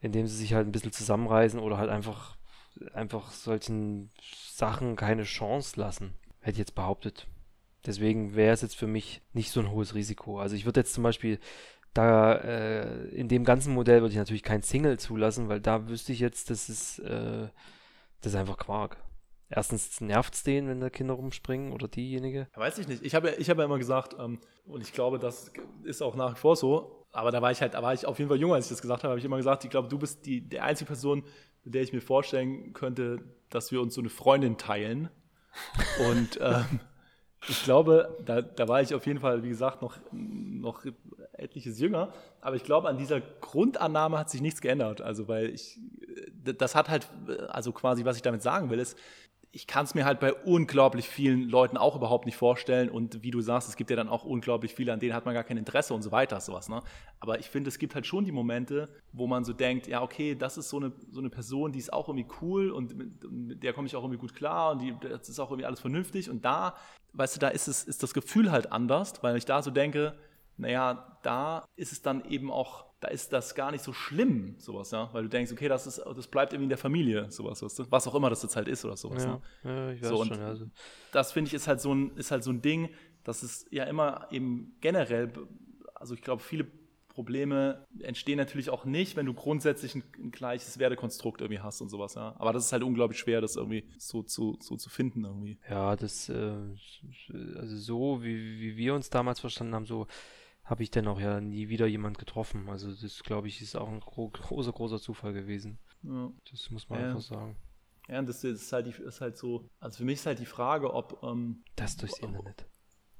indem sie sich halt ein bisschen zusammenreißen oder halt einfach, einfach solchen Sachen keine Chance lassen, hätte ich jetzt behauptet. Deswegen wäre es jetzt für mich nicht so ein hohes Risiko. Also ich würde jetzt zum Beispiel da äh, in dem ganzen Modell würde ich natürlich kein Single zulassen, weil da wüsste ich jetzt, dass es äh, das ist einfach Quark. Erstens nervt es den, wenn da Kinder rumspringen oder diejenige. Weiß ich nicht. Ich habe ich hab ja immer gesagt, ähm, und ich glaube, das ist auch nach wie vor so, aber da war ich halt, da war ich auf jeden Fall jünger, als ich das gesagt habe, habe ich immer gesagt, ich glaube, du bist die, die einzige Person, mit der ich mir vorstellen könnte, dass wir uns so eine Freundin teilen. Und ähm, ich glaube, da, da war ich auf jeden Fall, wie gesagt, noch, noch etliches jünger. Aber ich glaube, an dieser Grundannahme hat sich nichts geändert. Also, weil ich, das hat halt, also quasi, was ich damit sagen will, ist, ich kann es mir halt bei unglaublich vielen Leuten auch überhaupt nicht vorstellen. Und wie du sagst, es gibt ja dann auch unglaublich viele, an denen hat man gar kein Interesse und so weiter, sowas. Ne? Aber ich finde, es gibt halt schon die Momente, wo man so denkt, ja, okay, das ist so eine, so eine Person, die ist auch irgendwie cool und mit, mit der komme ich auch irgendwie gut klar und die, das ist auch irgendwie alles vernünftig. Und da, weißt du, da ist, es, ist das Gefühl halt anders, weil ich da so denke, naja, da ist es dann eben auch da ist das gar nicht so schlimm, sowas, ja, weil du denkst, okay, das ist, das bleibt irgendwie in der Familie, sowas, weißt du? was auch immer das jetzt halt ist oder sowas. Ja, ne? ja ich weiß so, schon. Also. Das finde ich ist halt so ein, ist halt so ein Ding, dass es ja immer eben generell, also ich glaube, viele Probleme entstehen natürlich auch nicht, wenn du grundsätzlich ein, ein, gleiches Werdekonstrukt irgendwie hast und sowas, ja. Aber das ist halt unglaublich schwer, das irgendwie so zu, so zu finden irgendwie. Ja, das, äh, also so, wie, wie wir uns damals verstanden haben, so habe ich dann auch ja nie wieder jemand getroffen. Also das, glaube ich, ist auch ein gro großer, großer Zufall gewesen. Ja. Das muss man ja. einfach sagen. Ja, und das ist halt, die, ist halt so, also für mich ist halt die Frage, ob ähm, das durchs Internet.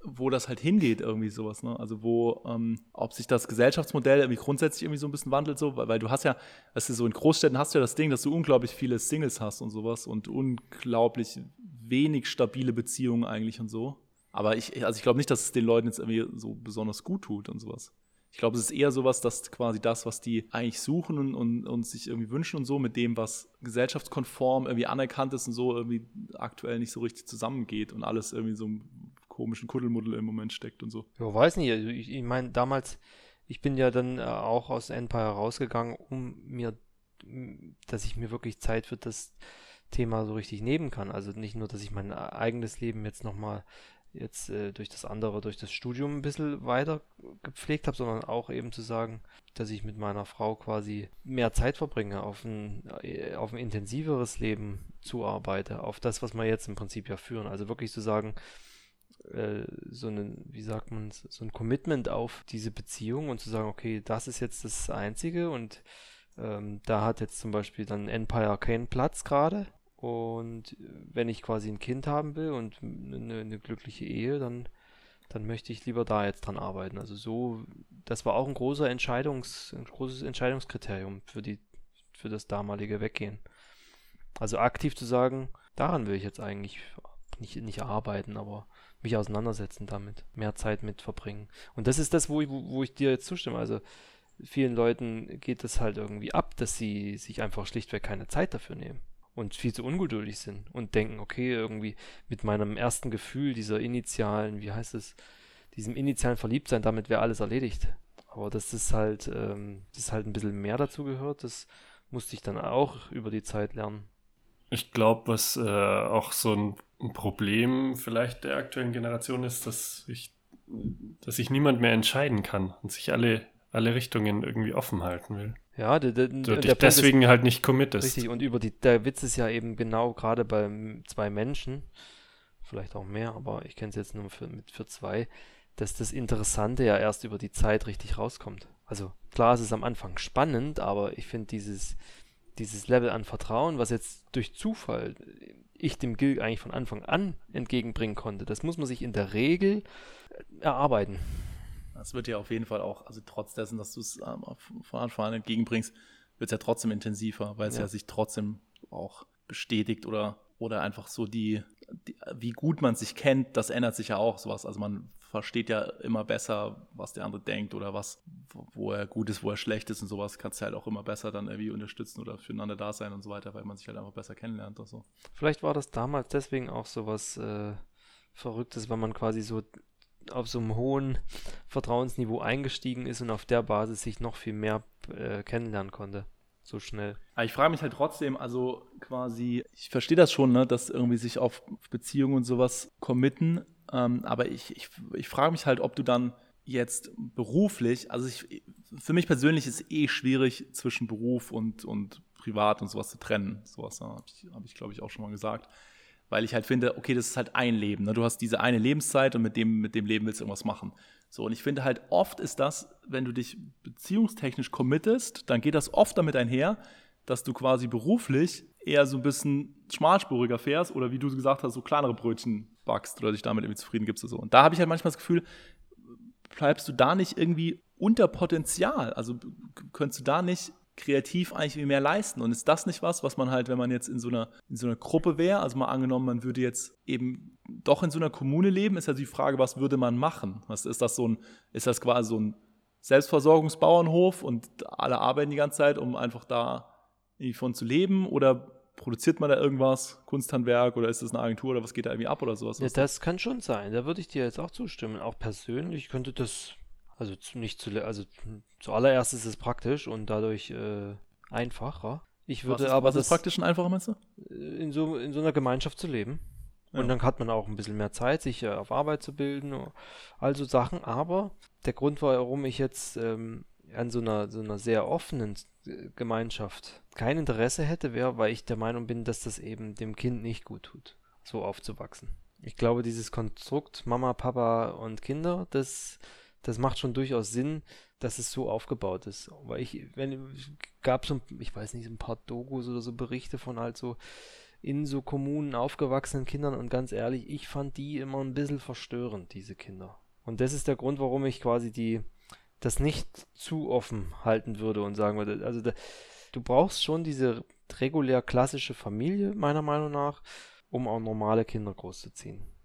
Wo das halt hingeht, irgendwie sowas, ne? Also wo, ähm, ob sich das Gesellschaftsmodell irgendwie grundsätzlich irgendwie so ein bisschen wandelt, so, weil, weil du hast ja, du, so in Großstädten hast du ja das Ding, dass du unglaublich viele Singles hast und sowas und unglaublich wenig stabile Beziehungen eigentlich und so. Aber ich, also ich glaube nicht, dass es den Leuten jetzt irgendwie so besonders gut tut und sowas. Ich glaube, es ist eher sowas, dass quasi das, was die eigentlich suchen und, und, und, sich irgendwie wünschen und so, mit dem, was gesellschaftskonform irgendwie anerkannt ist und so, irgendwie aktuell nicht so richtig zusammengeht und alles irgendwie so einem komischen Kuddelmuddel im Moment steckt und so. Ja, weiß nicht. Also ich, ich meine, damals, ich bin ja dann äh, auch aus Empire rausgegangen, um mir, dass ich mir wirklich Zeit für das Thema so richtig nehmen kann. Also nicht nur, dass ich mein eigenes Leben jetzt nochmal jetzt äh, durch das andere, durch das Studium ein bisschen weiter gepflegt habe, sondern auch eben zu sagen, dass ich mit meiner Frau quasi mehr Zeit verbringe, auf ein, äh, auf ein intensiveres Leben zuarbeite, auf das, was wir jetzt im Prinzip ja führen. Also wirklich zu sagen, äh, so ein, wie sagt man, so ein Commitment auf diese Beziehung und zu sagen, okay, das ist jetzt das Einzige und ähm, da hat jetzt zum Beispiel dann Empire keinen Platz gerade und wenn ich quasi ein Kind haben will und eine, eine, glückliche Ehe, dann, dann möchte ich lieber da jetzt dran arbeiten. Also so, das war auch ein großer Entscheidungs, ein großes Entscheidungskriterium für die, für das damalige Weggehen. Also aktiv zu sagen, daran will ich jetzt eigentlich nicht, nicht arbeiten, aber mich auseinandersetzen damit, mehr Zeit mit verbringen. Und das ist das, wo ich, wo ich dir jetzt zustimme. Also vielen Leuten geht es halt irgendwie ab, dass sie sich einfach schlichtweg keine Zeit dafür nehmen und viel zu ungeduldig sind und denken, okay, irgendwie mit meinem ersten Gefühl dieser initialen, wie heißt es, diesem initialen Verliebtsein, damit wäre alles erledigt. Aber das halt, ähm, das halt ein bisschen mehr dazu gehört, das musste ich dann auch über die Zeit lernen. Ich glaube, was äh, auch so ein Problem vielleicht der aktuellen Generation ist, dass ich, dass sich niemand mehr entscheiden kann und sich alle, alle Richtungen irgendwie offen halten will. Ja, der, der, du dich deswegen ist, halt nicht committest. Richtig, und über die, der Witz ist ja eben genau gerade bei zwei Menschen, vielleicht auch mehr, aber ich kenne es jetzt nur für, mit, für zwei, dass das Interessante ja erst über die Zeit richtig rauskommt. Also klar, es ist am Anfang spannend, aber ich finde dieses, dieses Level an Vertrauen, was jetzt durch Zufall ich dem Gil eigentlich von Anfang an entgegenbringen konnte, das muss man sich in der Regel erarbeiten. Das wird ja auf jeden Fall auch, also trotz dessen, dass du es ähm, von Anfang an entgegenbringst, wird es ja trotzdem intensiver, weil es ja. ja sich trotzdem auch bestätigt oder, oder einfach so die, die, wie gut man sich kennt, das ändert sich ja auch sowas. Also man versteht ja immer besser, was der andere denkt oder was, wo er gut ist, wo er schlecht ist und sowas, kannst du halt auch immer besser dann irgendwie unterstützen oder füreinander da sein und so weiter, weil man sich halt einfach besser kennenlernt oder so. Vielleicht war das damals deswegen auch so was äh, Verrücktes, weil man quasi so auf so einem hohen Vertrauensniveau eingestiegen ist und auf der Basis sich noch viel mehr äh, kennenlernen konnte. So schnell. Aber ich frage mich halt trotzdem, also quasi, ich verstehe das schon, ne, dass irgendwie sich auf Beziehungen und sowas committen, ähm, aber ich, ich, ich frage mich halt, ob du dann jetzt beruflich, also ich, für mich persönlich ist es eh schwierig, zwischen Beruf und, und Privat und sowas zu trennen. Sowas habe ich, hab ich glaube ich, auch schon mal gesagt weil ich halt finde, okay, das ist halt ein Leben. Ne? Du hast diese eine Lebenszeit und mit dem, mit dem Leben willst du irgendwas machen. So, und ich finde halt, oft ist das, wenn du dich beziehungstechnisch committest, dann geht das oft damit einher, dass du quasi beruflich eher so ein bisschen schmalspuriger fährst oder wie du gesagt hast, so kleinere Brötchen backst oder dich damit irgendwie zufrieden gibst oder so. Und da habe ich halt manchmal das Gefühl, bleibst du da nicht irgendwie unter Potenzial? Also könntest du da nicht kreativ eigentlich mehr leisten. Und ist das nicht was, was man halt, wenn man jetzt in so einer, in so einer Gruppe wäre, also mal angenommen, man würde jetzt eben doch in so einer Kommune leben, ist ja die Frage, was würde man machen? Was ist das so ein, ist das quasi so ein Selbstversorgungsbauernhof und alle arbeiten die ganze Zeit, um einfach da irgendwie von zu leben? Oder produziert man da irgendwas, Kunsthandwerk oder ist das eine Agentur oder was geht da irgendwie ab oder sowas? Ja, das kann schon sein. Da würde ich dir jetzt auch zustimmen. Auch persönlich könnte das also nicht zu, also zuallererst ist es praktisch und dadurch äh, einfacher. Ich würde was ist, aber was das ist praktisch und einfacher meinst du? Äh, in so in so einer Gemeinschaft zu leben. Ja. Und dann hat man auch ein bisschen mehr Zeit, sich äh, auf Arbeit zu bilden, also Sachen. Aber der Grund, warum ich jetzt ähm, an so einer, so einer sehr offenen äh, Gemeinschaft kein Interesse hätte, wäre, weil ich der Meinung bin, dass das eben dem Kind nicht gut tut, so aufzuwachsen. Ich glaube, dieses Konstrukt Mama, Papa und Kinder, das das macht schon durchaus Sinn, dass es so aufgebaut ist. Weil ich, wenn, gab so, ich weiß nicht, ein paar Dokus oder so Berichte von halt so in so Kommunen aufgewachsenen Kindern und ganz ehrlich, ich fand die immer ein bisschen verstörend, diese Kinder. Und das ist der Grund, warum ich quasi die, das nicht zu offen halten würde und sagen würde, also da, du brauchst schon diese regulär klassische Familie, meiner Meinung nach, um auch normale Kinder großzuziehen.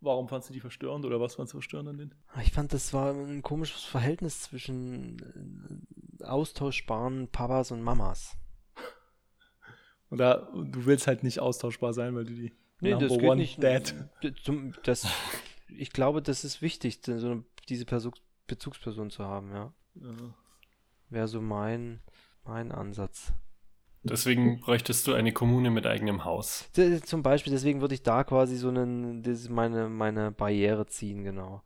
Warum fandst du die verstörend oder was fandst du verstörend an denen? Ich fand, das war ein komisches Verhältnis zwischen äh, austauschbaren Papas und Mamas. Oder du willst halt nicht austauschbar sein, weil du die nee, Number das geht One nicht, Dad. Das, ich glaube, das ist wichtig, diese Perso Bezugsperson zu haben, ja. ja. Wäre so mein, mein Ansatz. Deswegen bräuchtest du eine Kommune mit eigenem Haus. Zum Beispiel, deswegen würde ich da quasi so einen, das ist meine, meine Barriere ziehen, genau.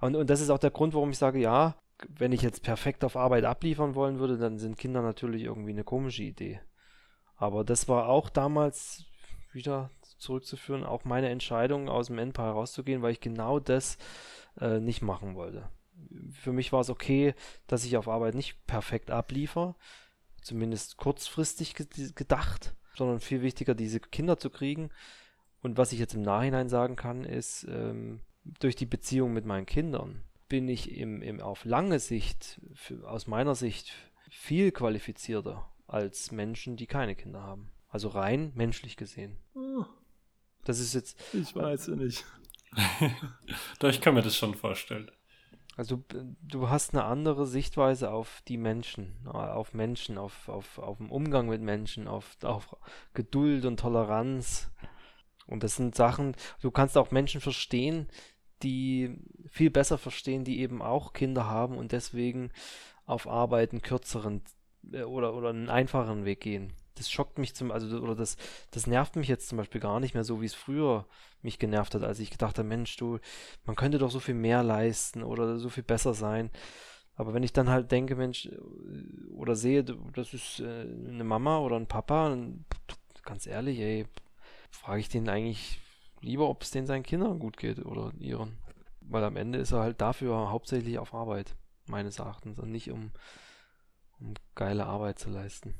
Und, und das ist auch der Grund, warum ich sage, ja, wenn ich jetzt perfekt auf Arbeit abliefern wollen würde, dann sind Kinder natürlich irgendwie eine komische Idee. Aber das war auch damals wieder zurückzuführen, auch meine Entscheidung, aus dem Endpaar rauszugehen, weil ich genau das äh, nicht machen wollte. Für mich war es okay, dass ich auf Arbeit nicht perfekt abliefer, zumindest kurzfristig gedacht, sondern viel wichtiger, diese Kinder zu kriegen. Und was ich jetzt im Nachhinein sagen kann, ist, ähm, durch die Beziehung mit meinen Kindern bin ich im, im auf lange Sicht, für, aus meiner Sicht, viel qualifizierter als Menschen, die keine Kinder haben. Also rein menschlich gesehen. Oh. Das ist jetzt. Ich weiß ja nicht. Doch, ich kann mir das schon vorstellen. Also du hast eine andere Sichtweise auf die Menschen, auf Menschen, auf, auf, auf den Umgang mit Menschen, auf, auf Geduld und Toleranz. Und das sind Sachen, du kannst auch Menschen verstehen, die viel besser verstehen, die eben auch Kinder haben und deswegen auf Arbeit einen kürzeren äh, oder, oder einen einfacheren Weg gehen. Das schockt mich zum, also oder das, das nervt mich jetzt zum Beispiel gar nicht mehr so, wie es früher mich genervt hat, als ich gedacht habe, Mensch, du, man könnte doch so viel mehr leisten oder so viel besser sein. Aber wenn ich dann halt denke, Mensch, äh, oder sehe, das ist äh, eine Mama oder ein Papa, ganz ehrlich, ey, frage ich den eigentlich lieber, ob es den seinen Kindern gut geht oder ihren. Weil am Ende ist er halt dafür hauptsächlich auf Arbeit, meines Erachtens, und nicht um, um geile Arbeit zu leisten.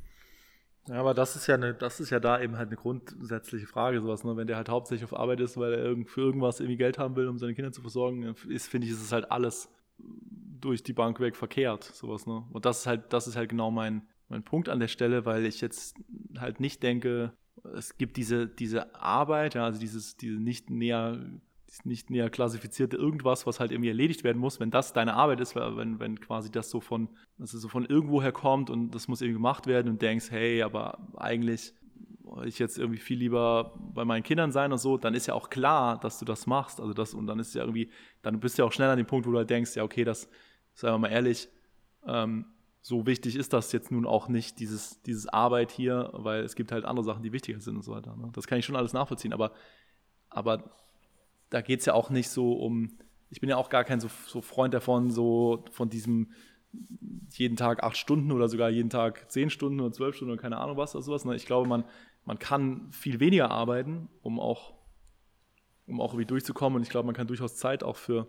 Ja, aber das ist ja eine, das ist ja da eben halt eine grundsätzliche Frage, sowas, ne? Wenn der halt hauptsächlich auf Arbeit ist, weil er für irgendwas irgendwie Geld haben will, um seine Kinder zu versorgen, ist, finde ich, ist es halt alles durch die Bank weg verkehrt, sowas, ne? Und das ist halt, das ist halt genau mein, mein Punkt an der Stelle, weil ich jetzt halt nicht denke, es gibt diese, diese Arbeit, ja, also dieses, diese nicht näher, nicht näher klassifizierte irgendwas, was halt irgendwie erledigt werden muss, wenn das deine Arbeit ist, wenn, wenn quasi das so von, es so von irgendwoher kommt und das muss irgendwie gemacht werden und denkst, hey, aber eigentlich ich jetzt irgendwie viel lieber bei meinen Kindern sein und so, dann ist ja auch klar, dass du das machst. Also das, und dann ist ja irgendwie, dann bist du ja auch schnell an dem Punkt, wo du halt denkst, ja, okay, das, sagen wir mal ehrlich, ähm, so wichtig ist das jetzt nun auch nicht, dieses, dieses Arbeit hier, weil es gibt halt andere Sachen, die wichtiger sind und so weiter. Ne? Das kann ich schon alles nachvollziehen, aber, aber da geht es ja auch nicht so um, ich bin ja auch gar kein so, so Freund davon, so von diesem jeden Tag acht Stunden oder sogar jeden Tag zehn Stunden oder zwölf Stunden oder keine Ahnung was oder sowas. Ne? Ich glaube, man, man kann viel weniger arbeiten, um auch, um auch irgendwie durchzukommen. Und ich glaube, man kann durchaus Zeit auch für,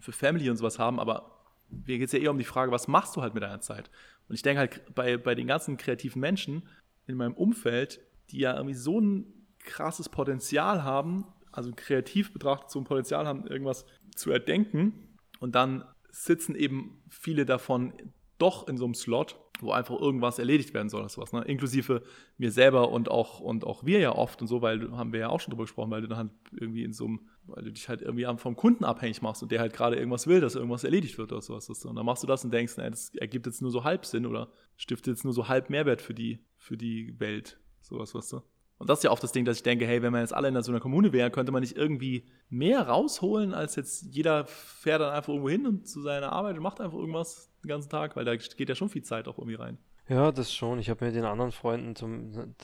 für Family und sowas haben, aber mir geht es ja eher um die Frage, was machst du halt mit deiner Zeit? Und ich denke halt bei, bei den ganzen kreativen Menschen in meinem Umfeld, die ja irgendwie so ein krasses Potenzial haben, also kreativ betrachtet so ein Potenzial haben, irgendwas zu erdenken und dann sitzen eben viele davon doch in so einem Slot, wo einfach irgendwas erledigt werden soll oder sowas. Ne? Inklusive mir selber und auch, und auch wir ja oft und so, weil haben wir ja auch schon drüber gesprochen, weil du dann halt irgendwie in so einem, weil du dich halt irgendwie vom Kunden abhängig machst und der halt gerade irgendwas will, dass irgendwas erledigt wird oder sowas. Und dann machst du das und denkst, na, das ergibt jetzt nur so halb Sinn oder stiftet jetzt nur so halb Mehrwert für die, für die Welt. Sowas, weißt du? Und das ist ja oft das Ding, dass ich denke, hey, wenn man jetzt alle in so einer Kommune wäre, könnte man nicht irgendwie mehr rausholen, als jetzt jeder fährt dann einfach irgendwo hin und zu seiner Arbeit und macht einfach irgendwas den ganzen Tag, weil da geht ja schon viel Zeit auch irgendwie rein. Ja, das schon. Ich habe mit den anderen Freunden zum,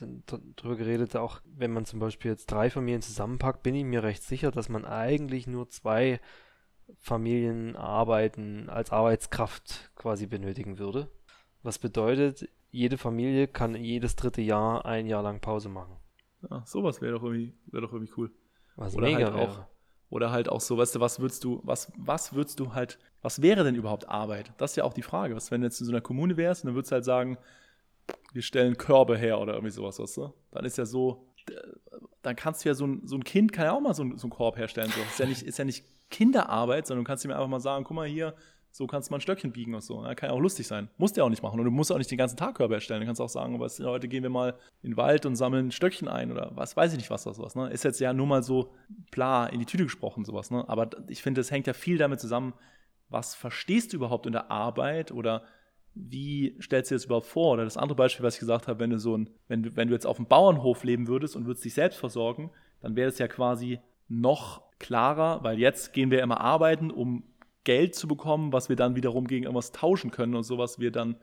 darüber geredet, auch wenn man zum Beispiel jetzt drei Familien zusammenpackt, bin ich mir recht sicher, dass man eigentlich nur zwei Familienarbeiten als Arbeitskraft quasi benötigen würde. Was bedeutet, jede Familie kann jedes dritte Jahr ein Jahr lang Pause machen. Ja, sowas wäre doch irgendwie, wäre doch irgendwie cool. Was oder mega halt auch, Oder halt auch so, weißt du, was würdest du, was, was würdest du halt, was wäre denn überhaupt Arbeit? Das ist ja auch die Frage. Was, wenn du jetzt in so einer Kommune wärst und dann würdest du halt sagen, wir stellen Körbe her oder irgendwie sowas, weißt du? Dann ist ja so, dann kannst du ja so ein, so ein Kind kann ja auch mal so, ein, so einen Korb herstellen. So. Ist, ja nicht, ist ja nicht Kinderarbeit, sondern du kannst ihm einfach mal sagen, guck mal hier, so kannst du mal ein Stöckchen biegen und so. Ja, kann ja auch lustig sein. Musst du ja auch nicht machen. Und du musst auch nicht den ganzen Tag Körper erstellen. Du kannst auch sagen, was, heute gehen wir mal in den Wald und sammeln Stöckchen ein oder was weiß ich nicht, was das was. Ne? Ist jetzt ja nur mal so bla in die Tüte gesprochen, sowas. Ne? Aber ich finde, es hängt ja viel damit zusammen, was verstehst du überhaupt in der Arbeit oder wie stellst du dir das überhaupt vor? Oder das andere Beispiel, was ich gesagt habe, wenn du so ein, wenn du, wenn du jetzt auf dem Bauernhof leben würdest und würdest dich selbst versorgen, dann wäre es ja quasi noch klarer, weil jetzt gehen wir immer arbeiten, um Geld zu bekommen, was wir dann wiederum gegen irgendwas tauschen können und sowas wir dann,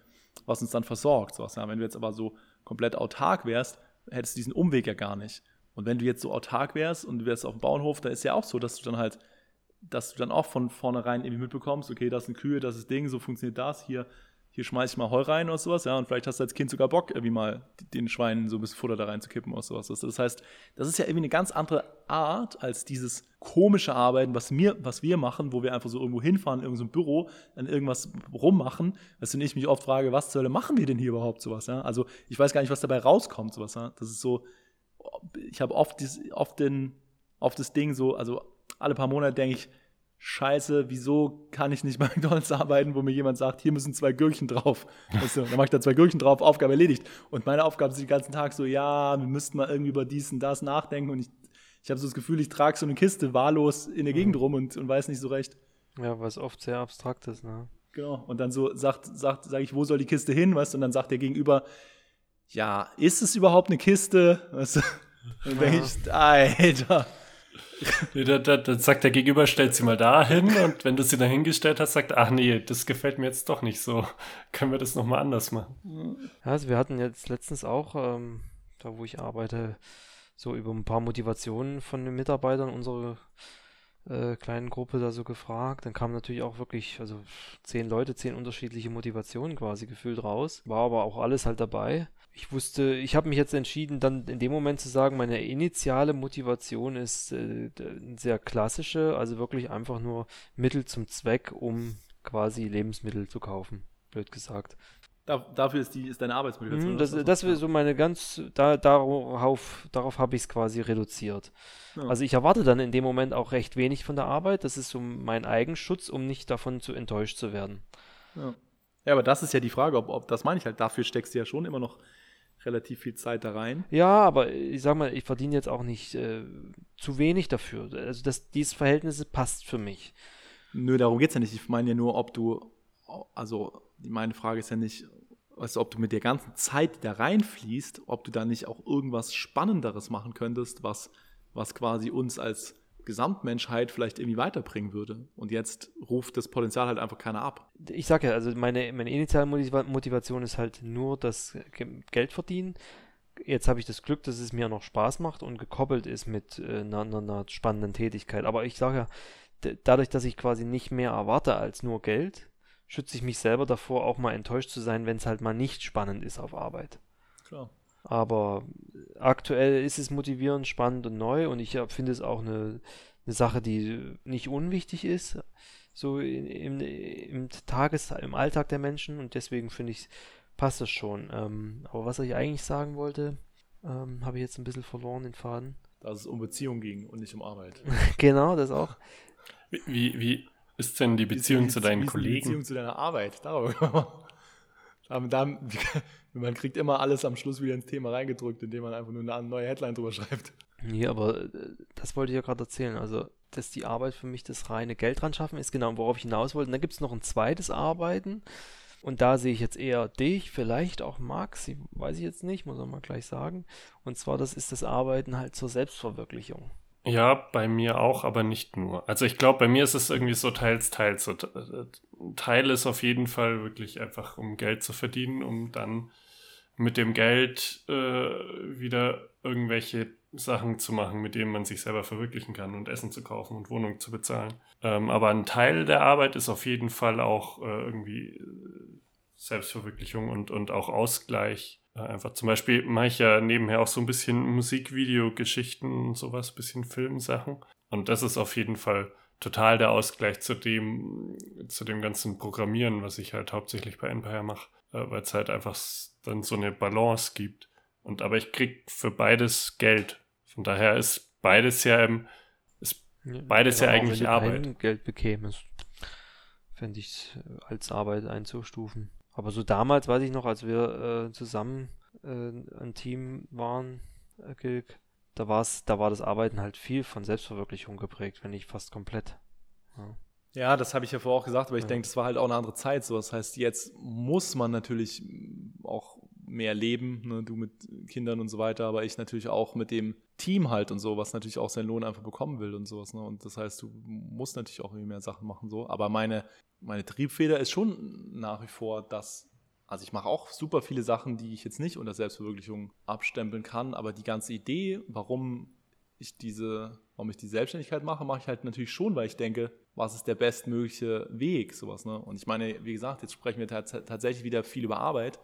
was uns dann versorgt. Sowas. Ja, wenn du jetzt aber so komplett autark wärst, hättest du diesen Umweg ja gar nicht. Und wenn du jetzt so autark wärst und du wärst auf dem Bauernhof, da ist ja auch so, dass du dann halt, dass du dann auch von vornherein irgendwie mitbekommst, okay, das sind Kühe, das ist Ding, so funktioniert das, hier hier schmeiße ich mal Heu rein oder sowas, ja, und vielleicht hast du als Kind sogar Bock, irgendwie mal den Schweinen so ein bisschen Futter da reinzukippen oder sowas. Das heißt, das ist ja irgendwie eine ganz andere Art als dieses komische Arbeiten, was, mir, was wir machen, wo wir einfach so irgendwo hinfahren, in irgendein Büro, an irgendwas rummachen. Weißt du, und ich mich oft frage, was zur Hölle machen wir denn hier überhaupt sowas, ja? Also ich weiß gar nicht, was dabei rauskommt, sowas, ja. Das ist so, ich habe oft, oft, oft das Ding so, also alle paar Monate denke ich, Scheiße, wieso kann ich nicht bei McDonalds arbeiten, wo mir jemand sagt, hier müssen zwei Gürkchen drauf. Weißt du, dann mache ich da zwei Gürkchen drauf, Aufgabe erledigt. Und meine Aufgabe ist den ganzen Tag so, ja, wir müssten mal irgendwie über dies und das nachdenken. Und ich, ich habe so das Gefühl, ich trage so eine Kiste wahllos in der Gegend rum und, und weiß nicht so recht. Ja, was oft sehr abstrakt ist, ne? Genau. Und dann so sagt, sagt, sage ich, wo soll die Kiste hin, weißt du? Und dann sagt der Gegenüber, ja, ist es überhaupt eine Kiste? Weißt du? Und dann denke ich, Alter. Nee, dann, dann, dann sagt der Gegenüber, stellt sie mal da hin und wenn du sie da hingestellt hast, sagt, ach nee, das gefällt mir jetzt doch nicht so. Können wir das nochmal anders machen? Also wir hatten jetzt letztens auch, ähm, da wo ich arbeite, so über ein paar Motivationen von den Mitarbeitern unserer äh, kleinen Gruppe da so gefragt. Dann kamen natürlich auch wirklich, also zehn Leute, zehn unterschiedliche Motivationen quasi gefühlt raus. War aber auch alles halt dabei. Ich wusste, ich habe mich jetzt entschieden, dann in dem Moment zu sagen, meine initiale Motivation ist äh, sehr klassische, also wirklich einfach nur Mittel zum Zweck, um quasi Lebensmittel zu kaufen, blöd gesagt. Da, dafür ist, die, ist deine Arbeitsmotivation. Mhm, das, das wäre so meine ganz, da, darauf, darauf habe ich es quasi reduziert. Ja. Also ich erwarte dann in dem Moment auch recht wenig von der Arbeit. Das ist so mein Eigenschutz, um nicht davon zu enttäuscht zu werden. Ja, ja aber das ist ja die Frage, ob, ob das meine ich halt, dafür steckst du ja schon immer noch relativ viel Zeit da rein. Ja, aber ich sag mal, ich verdiene jetzt auch nicht äh, zu wenig dafür. Also das, dieses Verhältnis passt für mich. Nö, darum geht es ja nicht. Ich meine ja nur, ob du, also meine Frage ist ja nicht, du, ob du mit der ganzen Zeit, die da reinfließt, ob du da nicht auch irgendwas Spannenderes machen könntest, was, was quasi uns als Gesamtmenschheit vielleicht irgendwie weiterbringen würde. Und jetzt ruft das Potenzial halt einfach keiner ab. Ich sage ja, also meine, meine initiale Motivation ist halt nur das Geld verdienen. Jetzt habe ich das Glück, dass es mir noch Spaß macht und gekoppelt ist mit äh, einer, einer spannenden Tätigkeit. Aber ich sage ja, dadurch, dass ich quasi nicht mehr erwarte als nur Geld, schütze ich mich selber davor, auch mal enttäuscht zu sein, wenn es halt mal nicht spannend ist auf Arbeit. Klar. Aber aktuell ist es motivierend, spannend und neu und ich finde es auch eine, eine Sache, die nicht unwichtig ist, so im, im Tages-, im Alltag der Menschen und deswegen finde ich, passt das schon. Ähm, aber was ich eigentlich sagen wollte, ähm, habe ich jetzt ein bisschen verloren, den Faden. Dass es um Beziehung ging und nicht um Arbeit. genau, das auch. Wie, wie, ist denn die Beziehung zu deinen Kollegen? Die Beziehung zu deiner Arbeit. Darüber. man kriegt immer alles am Schluss wieder ins Thema reingedrückt, indem man einfach nur eine neue Headline drüber schreibt. Nee, aber äh, das wollte ich ja gerade erzählen. Also, dass die Arbeit für mich das reine Geld dran schaffen ist, genau, worauf ich hinaus wollte. Und dann gibt es noch ein zweites Arbeiten. Und da sehe ich jetzt eher dich, vielleicht auch Max, weiß ich jetzt nicht, muss man mal gleich sagen. Und zwar, das ist das Arbeiten halt zur Selbstverwirklichung. Ja, bei mir auch, aber nicht nur. Also ich glaube, bei mir ist es irgendwie so teils, teils. So, äh, Teil ist auf jeden Fall wirklich einfach, um Geld zu verdienen, um dann mit dem Geld äh, wieder irgendwelche Sachen zu machen, mit denen man sich selber verwirklichen kann und Essen zu kaufen und Wohnung zu bezahlen. Ähm, aber ein Teil der Arbeit ist auf jeden Fall auch äh, irgendwie Selbstverwirklichung und, und auch Ausgleich einfach zum Beispiel mache ich ja nebenher auch so ein bisschen Musikvideogeschichten und sowas, bisschen Filmsachen. Und das ist auf jeden Fall total der Ausgleich zu dem, zu dem ganzen Programmieren, was ich halt hauptsächlich bei Empire mache, äh, weil es halt einfach dann so eine Balance gibt. Und aber ich krieg für beides Geld. Von daher ist beides ja im, ist beides ja, ja eigentlich wenn du Arbeit. Geld bekämest, fände ich als Arbeit einzustufen. Aber so damals weiß ich noch, als wir äh, zusammen äh, ein Team waren, äh, da war's, da war das Arbeiten halt viel von Selbstverwirklichung geprägt, wenn nicht fast komplett. Ja. Ja, das habe ich ja vorher auch gesagt, aber ich ja. denke, das war halt auch eine andere Zeit. So, das heißt, jetzt muss man natürlich auch mehr leben, ne? du mit Kindern und so weiter, aber ich natürlich auch mit dem Team halt und so, was natürlich auch seinen Lohn einfach bekommen will und sowas. Ne? Und das heißt, du musst natürlich auch irgendwie mehr Sachen machen so. Aber meine, meine Triebfeder ist schon nach wie vor das, also ich mache auch super viele Sachen, die ich jetzt nicht unter Selbstverwirklichung abstempeln kann, aber die ganze Idee, warum ich diese, warum ich die Selbstständigkeit mache, mache ich halt natürlich schon, weil ich denke, was ist der bestmögliche Weg, sowas. Ne? Und ich meine, wie gesagt, jetzt sprechen wir tatsächlich wieder viel über Arbeit,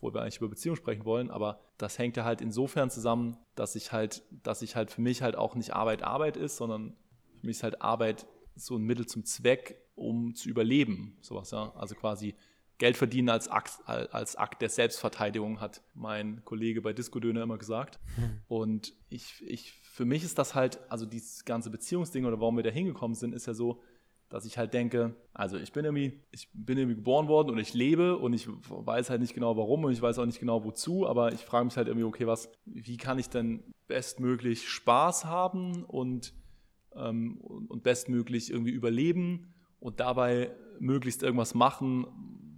wo wir eigentlich über Beziehung sprechen wollen, aber das hängt ja halt insofern zusammen, dass ich halt, dass ich halt für mich halt auch nicht Arbeit Arbeit ist, sondern für mich ist halt Arbeit so ein Mittel zum Zweck, um zu überleben, sowas, ja. Also quasi Geld verdienen als Akt, als Akt der Selbstverteidigung, hat mein Kollege bei Disco Döner immer gesagt. Und ich, ich, für mich ist das halt, also dieses ganze Beziehungsding oder warum wir da hingekommen sind, ist ja so, dass ich halt denke, also ich bin irgendwie, ich bin irgendwie geboren worden und ich lebe und ich weiß halt nicht genau warum und ich weiß auch nicht genau wozu, aber ich frage mich halt irgendwie, okay, was, wie kann ich denn bestmöglich Spaß haben und, ähm, und bestmöglich irgendwie überleben und dabei möglichst irgendwas machen,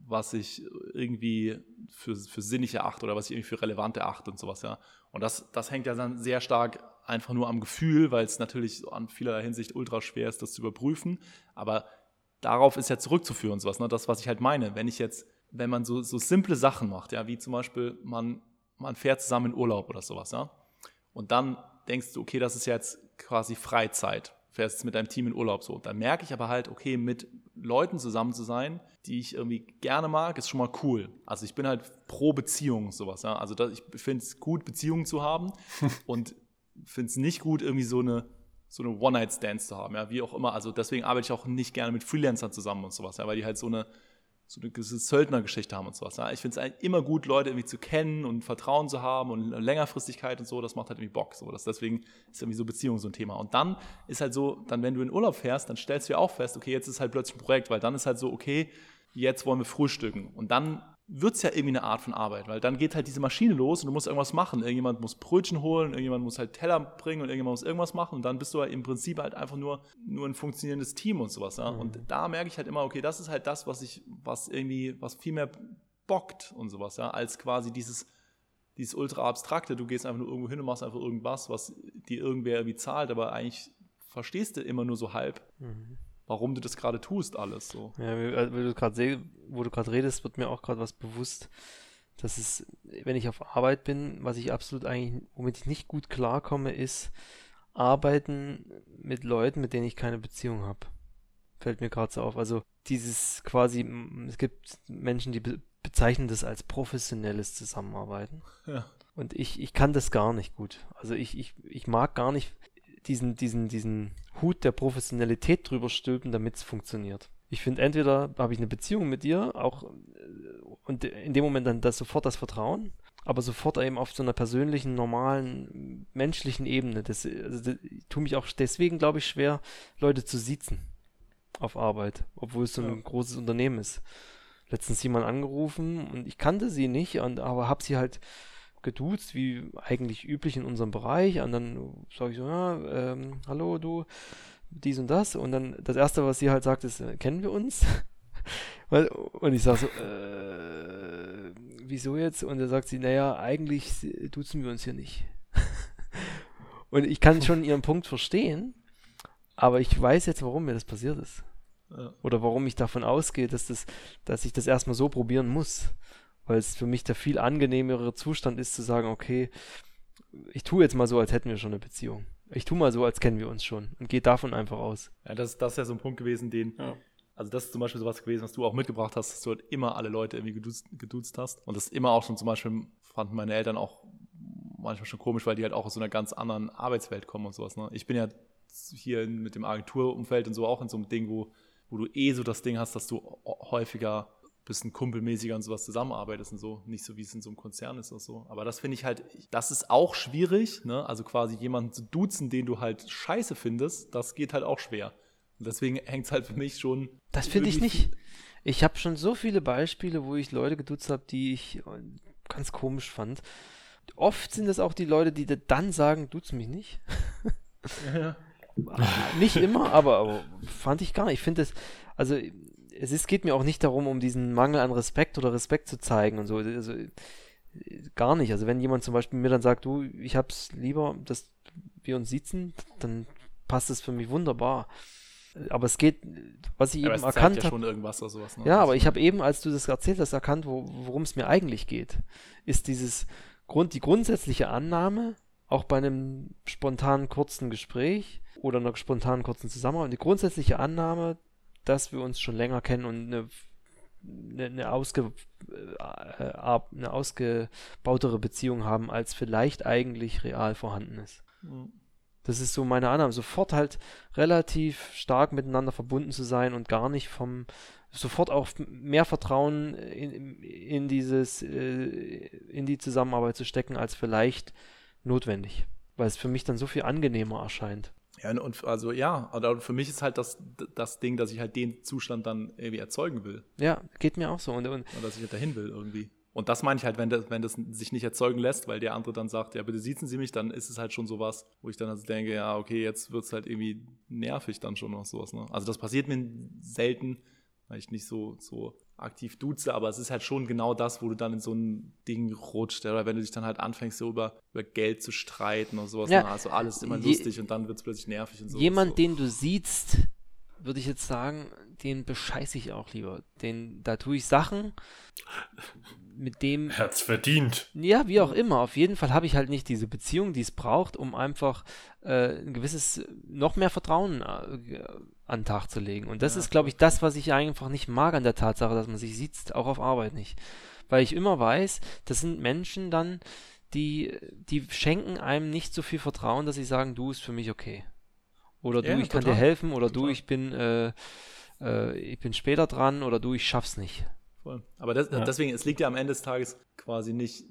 was ich irgendwie für, für sinnig erachte oder was ich irgendwie für relevant erachte und sowas, ja. Und das, das hängt ja dann sehr stark einfach nur am Gefühl, weil es natürlich an vielerlei Hinsicht ultra schwer ist, das zu überprüfen. Aber darauf ist ja zurückzuführen sowas. Ne? Das, was ich halt meine. Wenn ich jetzt, wenn man so, so simple Sachen macht, ja, wie zum Beispiel, man, man fährt zusammen in Urlaub oder sowas, ja, und dann denkst du, okay, das ist jetzt quasi Freizeit, fährst mit deinem Team in Urlaub so. Dann merke ich aber halt, okay, mit Leuten zusammen zu sein, die ich irgendwie gerne mag, ist schon mal cool. Also ich bin halt pro Beziehung sowas. Ja? Also das, ich finde es gut, Beziehungen zu haben und finde es nicht gut, irgendwie so eine so eine One-Night-Stands zu haben, ja, wie auch immer. Also deswegen arbeite ich auch nicht gerne mit Freelancern zusammen und sowas, ja, weil die halt so eine so eine gewisse Söldnergeschichte haben und sowas. Ja. Ich finde es immer gut, Leute irgendwie zu kennen und Vertrauen zu haben und Längerfristigkeit und so, das macht halt irgendwie Bock. So. Das, deswegen ist irgendwie so Beziehung so ein Thema. Und dann ist halt so, dann wenn du in Urlaub fährst, dann stellst du ja auch fest, okay, jetzt ist halt plötzlich ein Projekt, weil dann ist halt so, okay, jetzt wollen wir frühstücken. Und dann wird es ja irgendwie eine Art von Arbeit, weil dann geht halt diese Maschine los und du musst irgendwas machen. Irgendjemand muss Brötchen holen, irgendjemand muss halt Teller bringen und irgendjemand muss irgendwas machen und dann bist du halt im Prinzip halt einfach nur, nur ein funktionierendes Team und sowas. Ja? Mhm. Und da merke ich halt immer, okay, das ist halt das, was ich, was irgendwie, was viel mehr bockt und sowas, ja, als quasi dieses, dieses ultra abstrakte, du gehst einfach nur irgendwo hin und machst einfach irgendwas, was dir irgendwer irgendwie zahlt, aber eigentlich verstehst du immer nur so halb. Mhm warum du das gerade tust, alles so. Ja, äh, wie, du gerade wo du gerade redest, wird mir auch gerade was bewusst, dass es, wenn ich auf Arbeit bin, was ich absolut eigentlich, womit ich nicht gut klarkomme, ist arbeiten mit Leuten, mit denen ich keine Beziehung habe. Fällt mir gerade so auf. Also dieses quasi, es gibt Menschen, die be bezeichnen das als professionelles Zusammenarbeiten. Ja. Und ich, ich kann das gar nicht gut. Also ich, ich, ich mag gar nicht diesen, diesen, diesen Hut der Professionalität drüber stülpen, damit es funktioniert. Ich finde, entweder habe ich eine Beziehung mit dir, auch äh, und in dem Moment dann das sofort das Vertrauen, aber sofort eben auf so einer persönlichen, normalen, menschlichen Ebene. Das, also das, ich tue mich auch deswegen, glaube ich, schwer, Leute zu siezen auf Arbeit, obwohl es so ein ja. großes Unternehmen ist. Letztens jemand angerufen und ich kannte sie nicht, und, aber habe sie halt geduzt, wie eigentlich üblich in unserem Bereich. Und dann sage ich so, ja, ähm, hallo du, dies und das. Und dann das Erste, was sie halt sagt, ist, äh, kennen wir uns? und ich sage so, äh, wieso jetzt? Und dann sagt sie, naja, eigentlich duzen wir uns hier nicht. und ich kann schon ihren Punkt verstehen, aber ich weiß jetzt, warum mir das passiert ist. Oder warum ich davon ausgehe, dass, das, dass ich das erstmal so probieren muss weil es für mich der viel angenehmere Zustand ist zu sagen, okay, ich tue jetzt mal so, als hätten wir schon eine Beziehung. Ich tue mal so, als kennen wir uns schon und gehe davon einfach aus. Ja, das, das ist ja so ein Punkt gewesen, den, ja. also das ist zum Beispiel sowas gewesen, was du auch mitgebracht hast, dass du halt immer alle Leute irgendwie geduzt, geduzt hast. Und das immer auch schon zum Beispiel fanden meine Eltern auch manchmal schon komisch, weil die halt auch aus so einer ganz anderen Arbeitswelt kommen und sowas. Ne? Ich bin ja hier mit dem Agenturumfeld und so auch in so einem Ding, wo, wo du eh so das Ding hast, dass du häufiger bisschen kumpelmäßiger und sowas zusammenarbeitest und so. Nicht so, wie es in so einem Konzern ist oder so. Aber das finde ich halt, das ist auch schwierig, ne? Also quasi jemanden zu duzen, den du halt scheiße findest, das geht halt auch schwer. Und deswegen hängt es halt für mich schon. Das finde ich nicht. Ich habe schon so viele Beispiele, wo ich Leute geduzt habe, die ich äh, ganz komisch fand. Oft sind es auch die Leute, die dann sagen, duzt mich nicht. Ja. nicht immer, aber, aber fand ich gar nicht. Ich finde es, also es ist, geht mir auch nicht darum, um diesen Mangel an Respekt oder Respekt zu zeigen und so. Also, gar nicht. Also wenn jemand zum Beispiel mir dann sagt, du, ich hab's lieber, dass wir uns sitzen, dann passt es für mich wunderbar. Aber es geht, was ich aber eben erkannt habe. Ja, schon irgendwas oder sowas, ne? ja aber ich habe eben, als du das erzählt hast, erkannt, wo, worum es mir eigentlich geht. Ist dieses Grund, die grundsätzliche Annahme, auch bei einem spontanen kurzen Gespräch oder einer spontanen kurzen Zusammenarbeit, die grundsätzliche Annahme, dass wir uns schon länger kennen und eine, eine, eine, ausge, äh, eine ausgebautere Beziehung haben, als vielleicht eigentlich real vorhanden ist. Mhm. Das ist so meine Annahme. Sofort halt relativ stark miteinander verbunden zu sein und gar nicht vom sofort auch mehr Vertrauen in, in dieses, äh, in die Zusammenarbeit zu stecken, als vielleicht notwendig. Weil es für mich dann so viel angenehmer erscheint. Ja, und also ja, aber für mich ist halt das, das Ding, dass ich halt den Zustand dann irgendwie erzeugen will. Ja, geht mir auch so. Und, und, und dass ich halt dahin will irgendwie. Und das meine ich halt, wenn das, wenn das sich nicht erzeugen lässt, weil der andere dann sagt, ja, bitte siezen Sie mich, dann ist es halt schon sowas, wo ich dann also denke, ja, okay, jetzt wird es halt irgendwie nervig dann schon noch sowas. Ne? Also das passiert mir selten, weil ich nicht so, so aktiv duze, aber es ist halt schon genau das, wo du dann in so ein Ding rutscht, oder wenn du dich dann halt anfängst, so über, über Geld zu streiten oder sowas, Ja. also alles ist immer Je- lustig und dann wird es plötzlich nervig und so. Jemand, so. den du siehst, würde ich jetzt sagen, den bescheiße ich auch lieber. Den, da tue ich Sachen, mit dem Er hat's verdient. Ja, wie auch immer. Auf jeden Fall habe ich halt nicht diese Beziehung, die es braucht, um einfach äh, ein gewisses, noch mehr Vertrauen äh, an den Tag zu legen. Und das Ja, ist, glaube ich, das, was ich einfach nicht mag an der Tatsache, dass man sich sieht, auch auf Arbeit nicht. Weil ich immer weiß, das sind Menschen dann, die, die schenken einem nicht so viel Vertrauen, dass sie sagen, du ist für mich okay. Oder du, Ja, ich kann dir total. helfen, oder du, Total. ich bin, äh, äh, ich bin später dran, oder du, ich schaff's nicht. Voll. Aber das, Ja. deswegen, es liegt ja am Ende des Tages quasi nicht,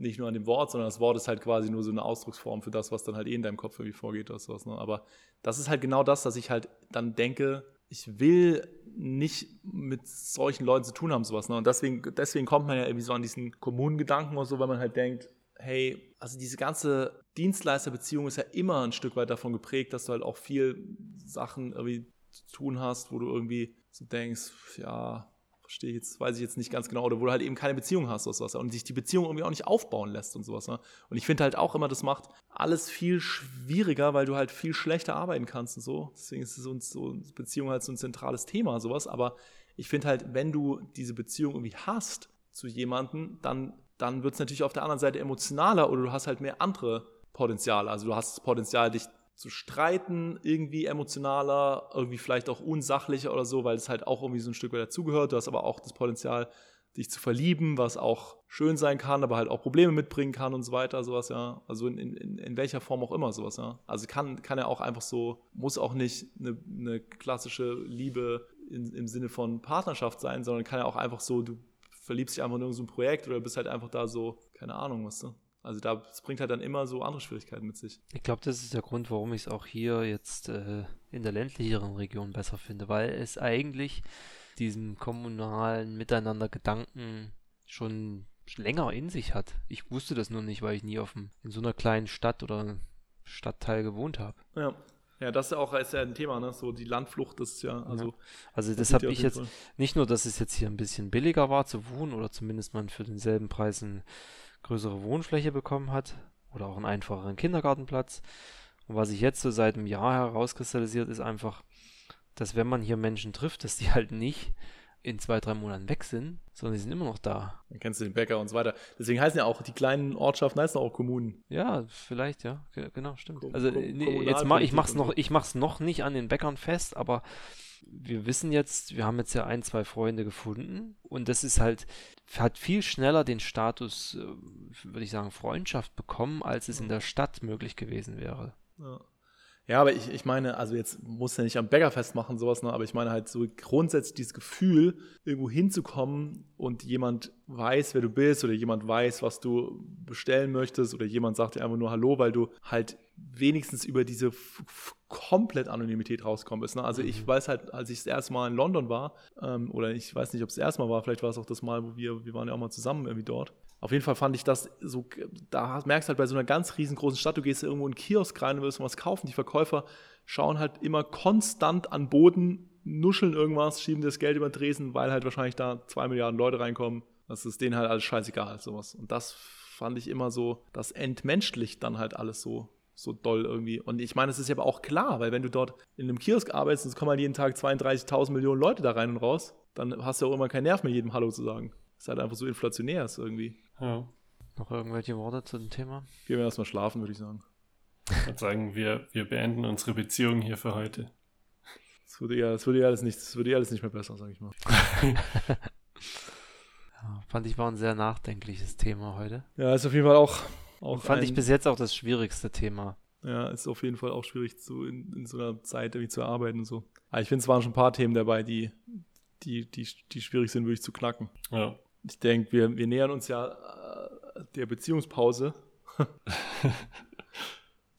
nicht nur an dem Wort, sondern das Wort ist halt quasi nur so eine Ausdrucksform für das, was dann halt eh in deinem Kopf irgendwie vorgeht oder sowas. Ne? Aber das ist halt genau das, dass ich halt dann denke, ich will nicht mit solchen Leuten zu tun haben, sowas. Ne? Und deswegen, deswegen kommt man ja irgendwie so an diesen Kommunengedanken oder so, weil man halt denkt, hey, also diese ganze Dienstleisterbeziehung ist ja immer ein Stück weit davon geprägt, dass du halt auch viel Sachen irgendwie zu tun hast, wo du irgendwie so denkst, ja, verstehe ich jetzt, weiß ich jetzt nicht ganz genau, oder wo du halt eben keine Beziehung hast oder sowas und sich die Beziehung irgendwie auch nicht aufbauen lässt und sowas. Ne? Und ich finde halt auch immer, das macht alles viel schwieriger, weil du halt viel schlechter arbeiten kannst und so. Deswegen ist uns so Beziehung halt so ein zentrales Thema, sowas. Aber ich finde halt, wenn du diese Beziehung irgendwie hast zu jemandem, dann, dann wird es natürlich auf der anderen Seite emotionaler oder du hast halt mehr andere Potenziale. Also du hast das Potenzial, dich zu streiten, irgendwie emotionaler, irgendwie vielleicht auch unsachlicher oder so, weil es halt auch irgendwie so ein Stück weit dazugehört. Du hast aber auch das Potenzial, dich zu verlieben, was auch schön sein kann, aber halt auch Probleme mitbringen kann und so weiter, sowas, ja. Also in, in, in welcher Form auch immer, sowas, ja. Also kann, kann ja auch einfach so, muss auch nicht eine, eine klassische Liebe in, im Sinne von Partnerschaft sein, sondern kann ja auch einfach so, du verliebst dich einfach in irgendein so Projekt oder bist halt einfach da so, keine Ahnung, was du. Also da, das bringt halt dann immer so andere Schwierigkeiten mit sich. Ich glaube, das ist der Grund, warum ich es auch hier jetzt äh, in der ländlicheren Region besser finde, weil es eigentlich diesem kommunalen Miteinander-Gedanken schon länger in sich hat. Ich wusste das nur nicht, weil ich nie auf dem, in so einer kleinen Stadt oder Stadtteil gewohnt habe. Ja. Ja, das ist ja auch ist ja ein Thema, ne? So die Landflucht, das ist ja, also. Also das sieht habe ja ich jetzt Fall. nicht nur, dass es jetzt hier ein bisschen billiger war zu wohnen oder zumindest man für denselben Preis eine größere Wohnfläche bekommen hat oder auch einen einfacheren Kindergartenplatz. Und was sich jetzt so seit einem Jahr herauskristallisiert, ist einfach, dass wenn man hier Menschen trifft, dass die halt nicht in zwei, drei Monaten weg sind, sondern die sind immer noch da. Dann kennst du den Bäcker und so weiter. Deswegen heißen ja auch die kleinen Ortschaften heißen auch Kommunen. Ja, vielleicht, ja, Ge- genau, stimmt. Ko- Also nee, jetzt mach, ich mach's noch, ich mach's noch nicht an den Bäckern fest, aber wir wissen jetzt, wir haben jetzt ja ein, zwei Freunde gefunden und das ist halt, hat viel schneller den Status, äh, würde ich sagen, Freundschaft bekommen, als es in der Stadt möglich gewesen wäre. Ja. Ja, aber ich, ich meine, also jetzt muss ja nicht am Bäcker festmachen, sowas, ne? aber ich meine halt so grundsätzlich dieses Gefühl, irgendwo hinzukommen und jemand weiß, wer du bist oder jemand weiß, was du bestellen möchtest oder jemand sagt dir einfach nur Hallo, weil du halt wenigstens über diese komplett Anonymität rauskommen bist. Ne? Also ich weiß halt, als ich das erste Mal in London war, ähm, oder ich weiß nicht, ob es das erste Mal war, vielleicht war es auch das Mal, wo wir, wir waren ja auch mal zusammen irgendwie dort. Auf jeden Fall fand ich das so, da merkst du halt bei so einer ganz riesengroßen Stadt, du gehst irgendwo in einen Kiosk rein und willst was kaufen, die Verkäufer schauen halt immer konstant an Boden, nuscheln irgendwas, schieben das Geld über den Tresen, weil halt wahrscheinlich da zwei Milliarden Leute reinkommen. Das ist denen halt alles scheißegal, sowas. Und das fand ich immer so, das entmenschlicht dann halt alles so, so doll irgendwie. Und ich meine, es ist ja aber auch klar, weil wenn du dort in einem Kiosk arbeitest und es kommen halt jeden Tag 32.000 Millionen Leute da rein und raus, dann hast du auch immer keinen Nerv mehr, jedem Hallo zu sagen. Das ist halt einfach so inflationär ist irgendwie. Ja. Noch irgendwelche Worte zu dem Thema? Gehen wir erstmal schlafen, würde ich sagen. Ich würde sagen, wir, wir beenden unsere Beziehung hier für heute. Das würde ja, das würde ja alles nicht, das würde ja alles nicht mehr besser, sage ich mal. Ja, fand ich war ein sehr nachdenkliches Thema heute. Ja, ist auf jeden Fall auch, auch fand ein, ich bis jetzt auch das schwierigste Thema. ja, ist auf jeden Fall auch schwierig zu, in, in so einer Zeit irgendwie zu arbeiten und so. Aber ich finde, es waren schon ein paar Themen dabei, die, die, die, die schwierig sind, wirklich zu knacken. Ja. Ich denke, wir, wir nähern uns ja äh, der Beziehungspause.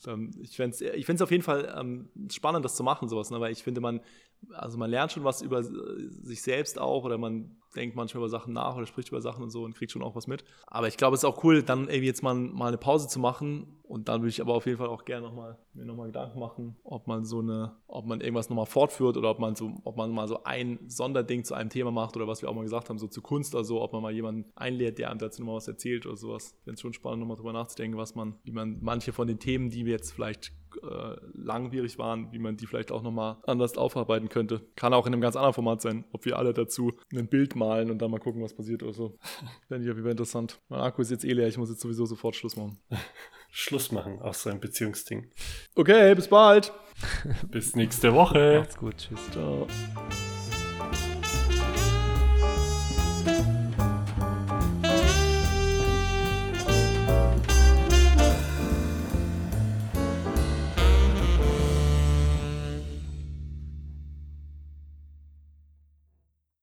Dann, ich fände es ich find's auf jeden Fall ähm, spannend, das zu machen, sowas, ne? weil ich finde, man, also man lernt schon was über sich selbst auch oder man denkt manchmal über Sachen nach oder spricht über Sachen und so und kriegt schon auch was mit. Aber ich glaube, es ist auch cool, dann irgendwie jetzt mal, mal eine Pause zu machen. Und dann würde ich aber auf jeden Fall auch gerne noch mal, mir nochmal Gedanken machen, ob man so eine, ob man irgendwas nochmal fortführt oder ob man so, ob man mal so ein Sonderding zu einem Thema macht oder was wir auch mal gesagt haben, so zu Kunst oder so, ob man mal jemanden einlädt, der einem dazu nochmal was erzählt oder sowas. Ich finde es schon spannend, nochmal drüber nachzudenken, was man, wie man manche von den Themen, die wir jetzt vielleicht äh, langwierig waren, wie man die vielleicht auch nochmal anders aufarbeiten könnte. Kann auch in einem ganz anderen Format sein, ob wir alle dazu ein Bild malen und dann mal gucken, was passiert oder so. Fände ich auf jeden Fall interessant. Mein Akku ist jetzt eh leer, ich muss jetzt sowieso sofort Schluss machen. Schluss machen, so ein Beziehungsding. Okay, bis bald. bis nächste Woche. Macht's gut, tschüss. Ciao.